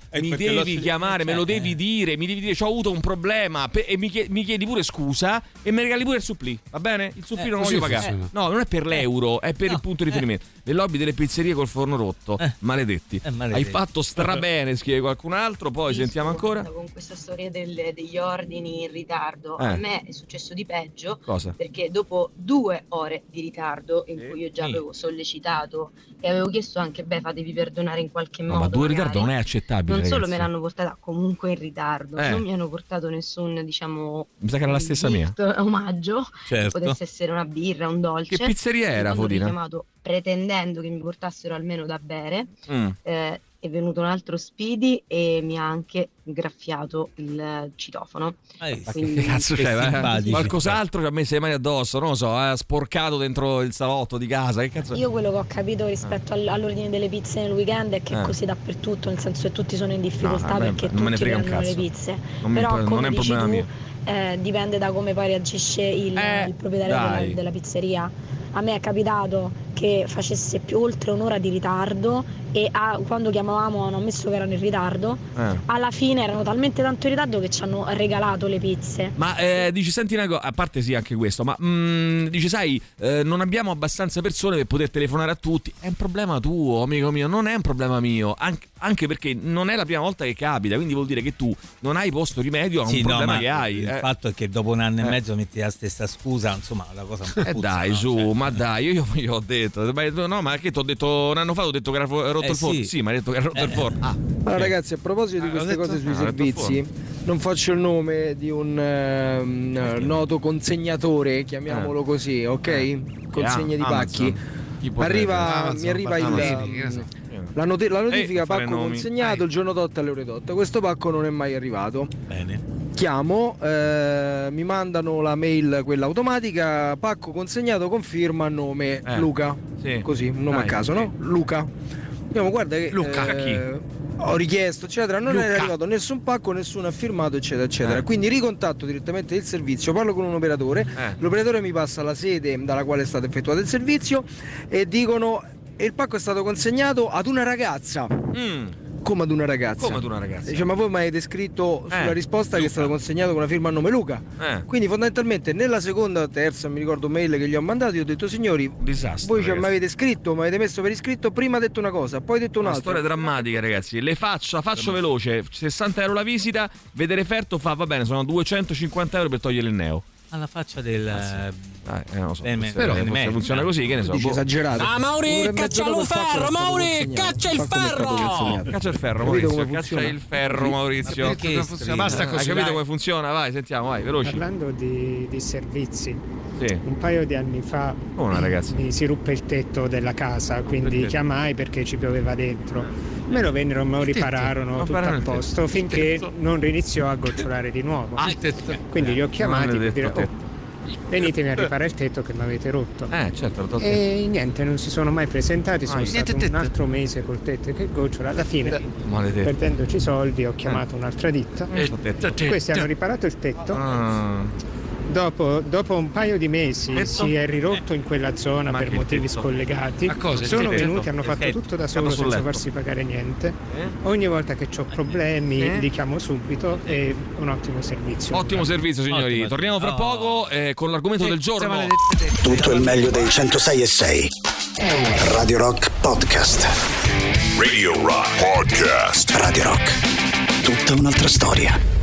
statistica. Eh, mi devi chiamare, me lo eh, devi dire, mi devi dire ho avuto un problema pe- e mi chiedi, mi chiedi pure scusa e mi regali pure il supplì, va bene? Il supplì Eh, non lo voglio pagare. No, non è per l'euro, è per il punto di riferimento. Le lobby delle pizzerie col forno rotto, maledetti. maledetti. Hai fatto strabene, scrive qualcun altro, poi sentiamo ancora. Con questa storia degli ordini in ritardo, a me è successo di peggio. Cosa? Perché dopo due ore di ritardo, in cui io già avevo sollecitato e avevo chiesto anche, beh, fatevi perdonare in qualche No, modo. ma due magari", ritardo non è accettabile. Non solo ragazzi. me l'hanno portata comunque in ritardo, Eh. non mi hanno portato nessun, diciamo, Mi sa che era la stessa mia. gift, omaggio, Certo. potesse essere una birra, un dolce. Che pizzeria era, mi Fodina? hanno chiamato pretendendo che mi portassero almeno da bere. Mm. eh, è venuto un altro Speedy e mi ha anche graffiato il citofono. Ma che Quindi- cazzo c'è? eh? simpatici. Qualcos'altro che ha messo le mani addosso, non lo so, ha sporcato dentro il salotto di casa. Che cazzo Io quello che ho capito rispetto all- all'ordine delle pizze nel weekend è che Eh. è così dappertutto, nel senso che tutti sono in difficoltà No, me- perché non me ne tutti frega un prendono le cazzo. pizze. Non mi- Però non come è un dici problema tu, mio. eh, dipende da come poi reagisce il, il proprietario della, della pizzeria. A me è capitato che facesse più oltre un'ora di ritardo e a- quando chiamavamo hanno ammesso che erano in ritardo. Eh. Alla fine erano talmente tanto in ritardo che ci hanno regalato le pizze. Ma eh, dici, senti una cosa, a parte sì anche questo, ma mm, dici, sai, eh, non abbiamo abbastanza persone per poter telefonare a tutti. È un problema tuo, amico mio, non è un problema mio. Anche, anche perché non è la prima volta che capita, quindi vuol dire che tu non hai posto rimedio a un Sì, no, problema ma che hai. Il eh. fatto è che dopo un anno Eh. e mezzo metti la stessa scusa, insomma, la cosa un po' Eh puzza, dai, no? su, Cioè, ma dai, io, io, io ho detto, ma, no, ma che ti ho detto un anno fa, ho detto che era rotto Eh, il forno. sì. Sì, ma hai detto che era rotto il forno. Ah, Allora, ragazzi, a proposito di Ah, queste detto? cose sui Ah, servizi, non faccio il nome di un ehm, noto consegnatore, chiamiamolo così, ok? Consegne di Ah, pacchi. Arriva, Amazon, mi arriva il, ehm, la, noti- la notifica Eh, fare pacco nomi. consegnato il giorno 8 alle ore 8. Questo pacco non è mai arrivato. Bene. Chiamo, eh, mi mandano la mail quella automatica, pacco consegnato, conferma nome Eh, Luca. sì. Così, un nome Dai, a caso, sì. no? Luca. Andiamo, guarda che Luca, eh, ho richiesto, eccetera, non Luca. è arrivato nessun pacco, nessuno ha firmato, eccetera, eccetera. Eh. Quindi ricontatto direttamente il servizio, parlo con un operatore, Eh. l'operatore mi passa la sede dalla quale è stato effettuato il servizio e dicono "E il pacco è stato consegnato ad una ragazza. Come ad una ragazza? Come ad una ragazza? Dice, ma voi mi avete scritto sulla Eh, risposta che è stato consegnato con una firma a nome Luca. Eh. Quindi fondamentalmente nella seconda, terza, mi ricordo mail che gli ho mandato, io ho detto signori, Disastro, voi cioè, mi avete scritto, mi avete messo per iscritto, prima ha detto una cosa, poi ha detto Una un'altra. storia drammatica, ragazzi. Le faccio, la faccio veloce. 60 euro la visita, vede referto, fa va bene, sono 250 euro per togliere il neo. Alla faccia del. Ah, eh, non lo so. Bene, forse- però- forse bene, funziona così, che ne so. Dici boh. esagerato. Ah, Mauri, caccia il ferro, Mauri, caccia il ferro! Caccia il ferro, Maurizio. Caccia funziona? il ferro, Maurizio. Ma perché Come strilla? Basta così, Hai capito come funziona? Vai, sentiamo, vai, veloci. Parlando di, di servizi, Sì. un paio di anni fa una ragazza? mi si ruppe il tetto della casa, quindi chiamai perché ci pioveva dentro. Me lo vennero, me lo ripararono Ma tutto a posto finché non riniziò a gocciolare di nuovo. Ah. Quindi li ho chiamati Non è per dire. "Oh, venitemi a riparare il tetto che mi avete rotto. Eh, certo. E niente, non si sono mai presentati, sono Ah, stato un altro mese col tetto che gocciola. Alla fine, Maledetto. perdendoci soldi, ho chiamato un'altra ditta. Eh, l'ho detto. Questi hanno riparato il tetto. Ah. Dopo, dopo un paio di mesi Tetto? si è ridotto in quella zona Ma per motivi tetto? scollegati. Sono tetto? venuti, hanno fatto tetto? tutto da solo senza letto. farsi pagare niente. Eh? Ogni volta che ho problemi Eh? li chiamo subito e un ottimo servizio. Ottimo servizio, signori. Ottimo. Torniamo fra Oh. poco eh, con l'argomento del giorno. Tutto il meglio dei 106 e 6. Radio Rock Podcast. Radio Rock Podcast. Radio Rock. Tutta un'altra storia.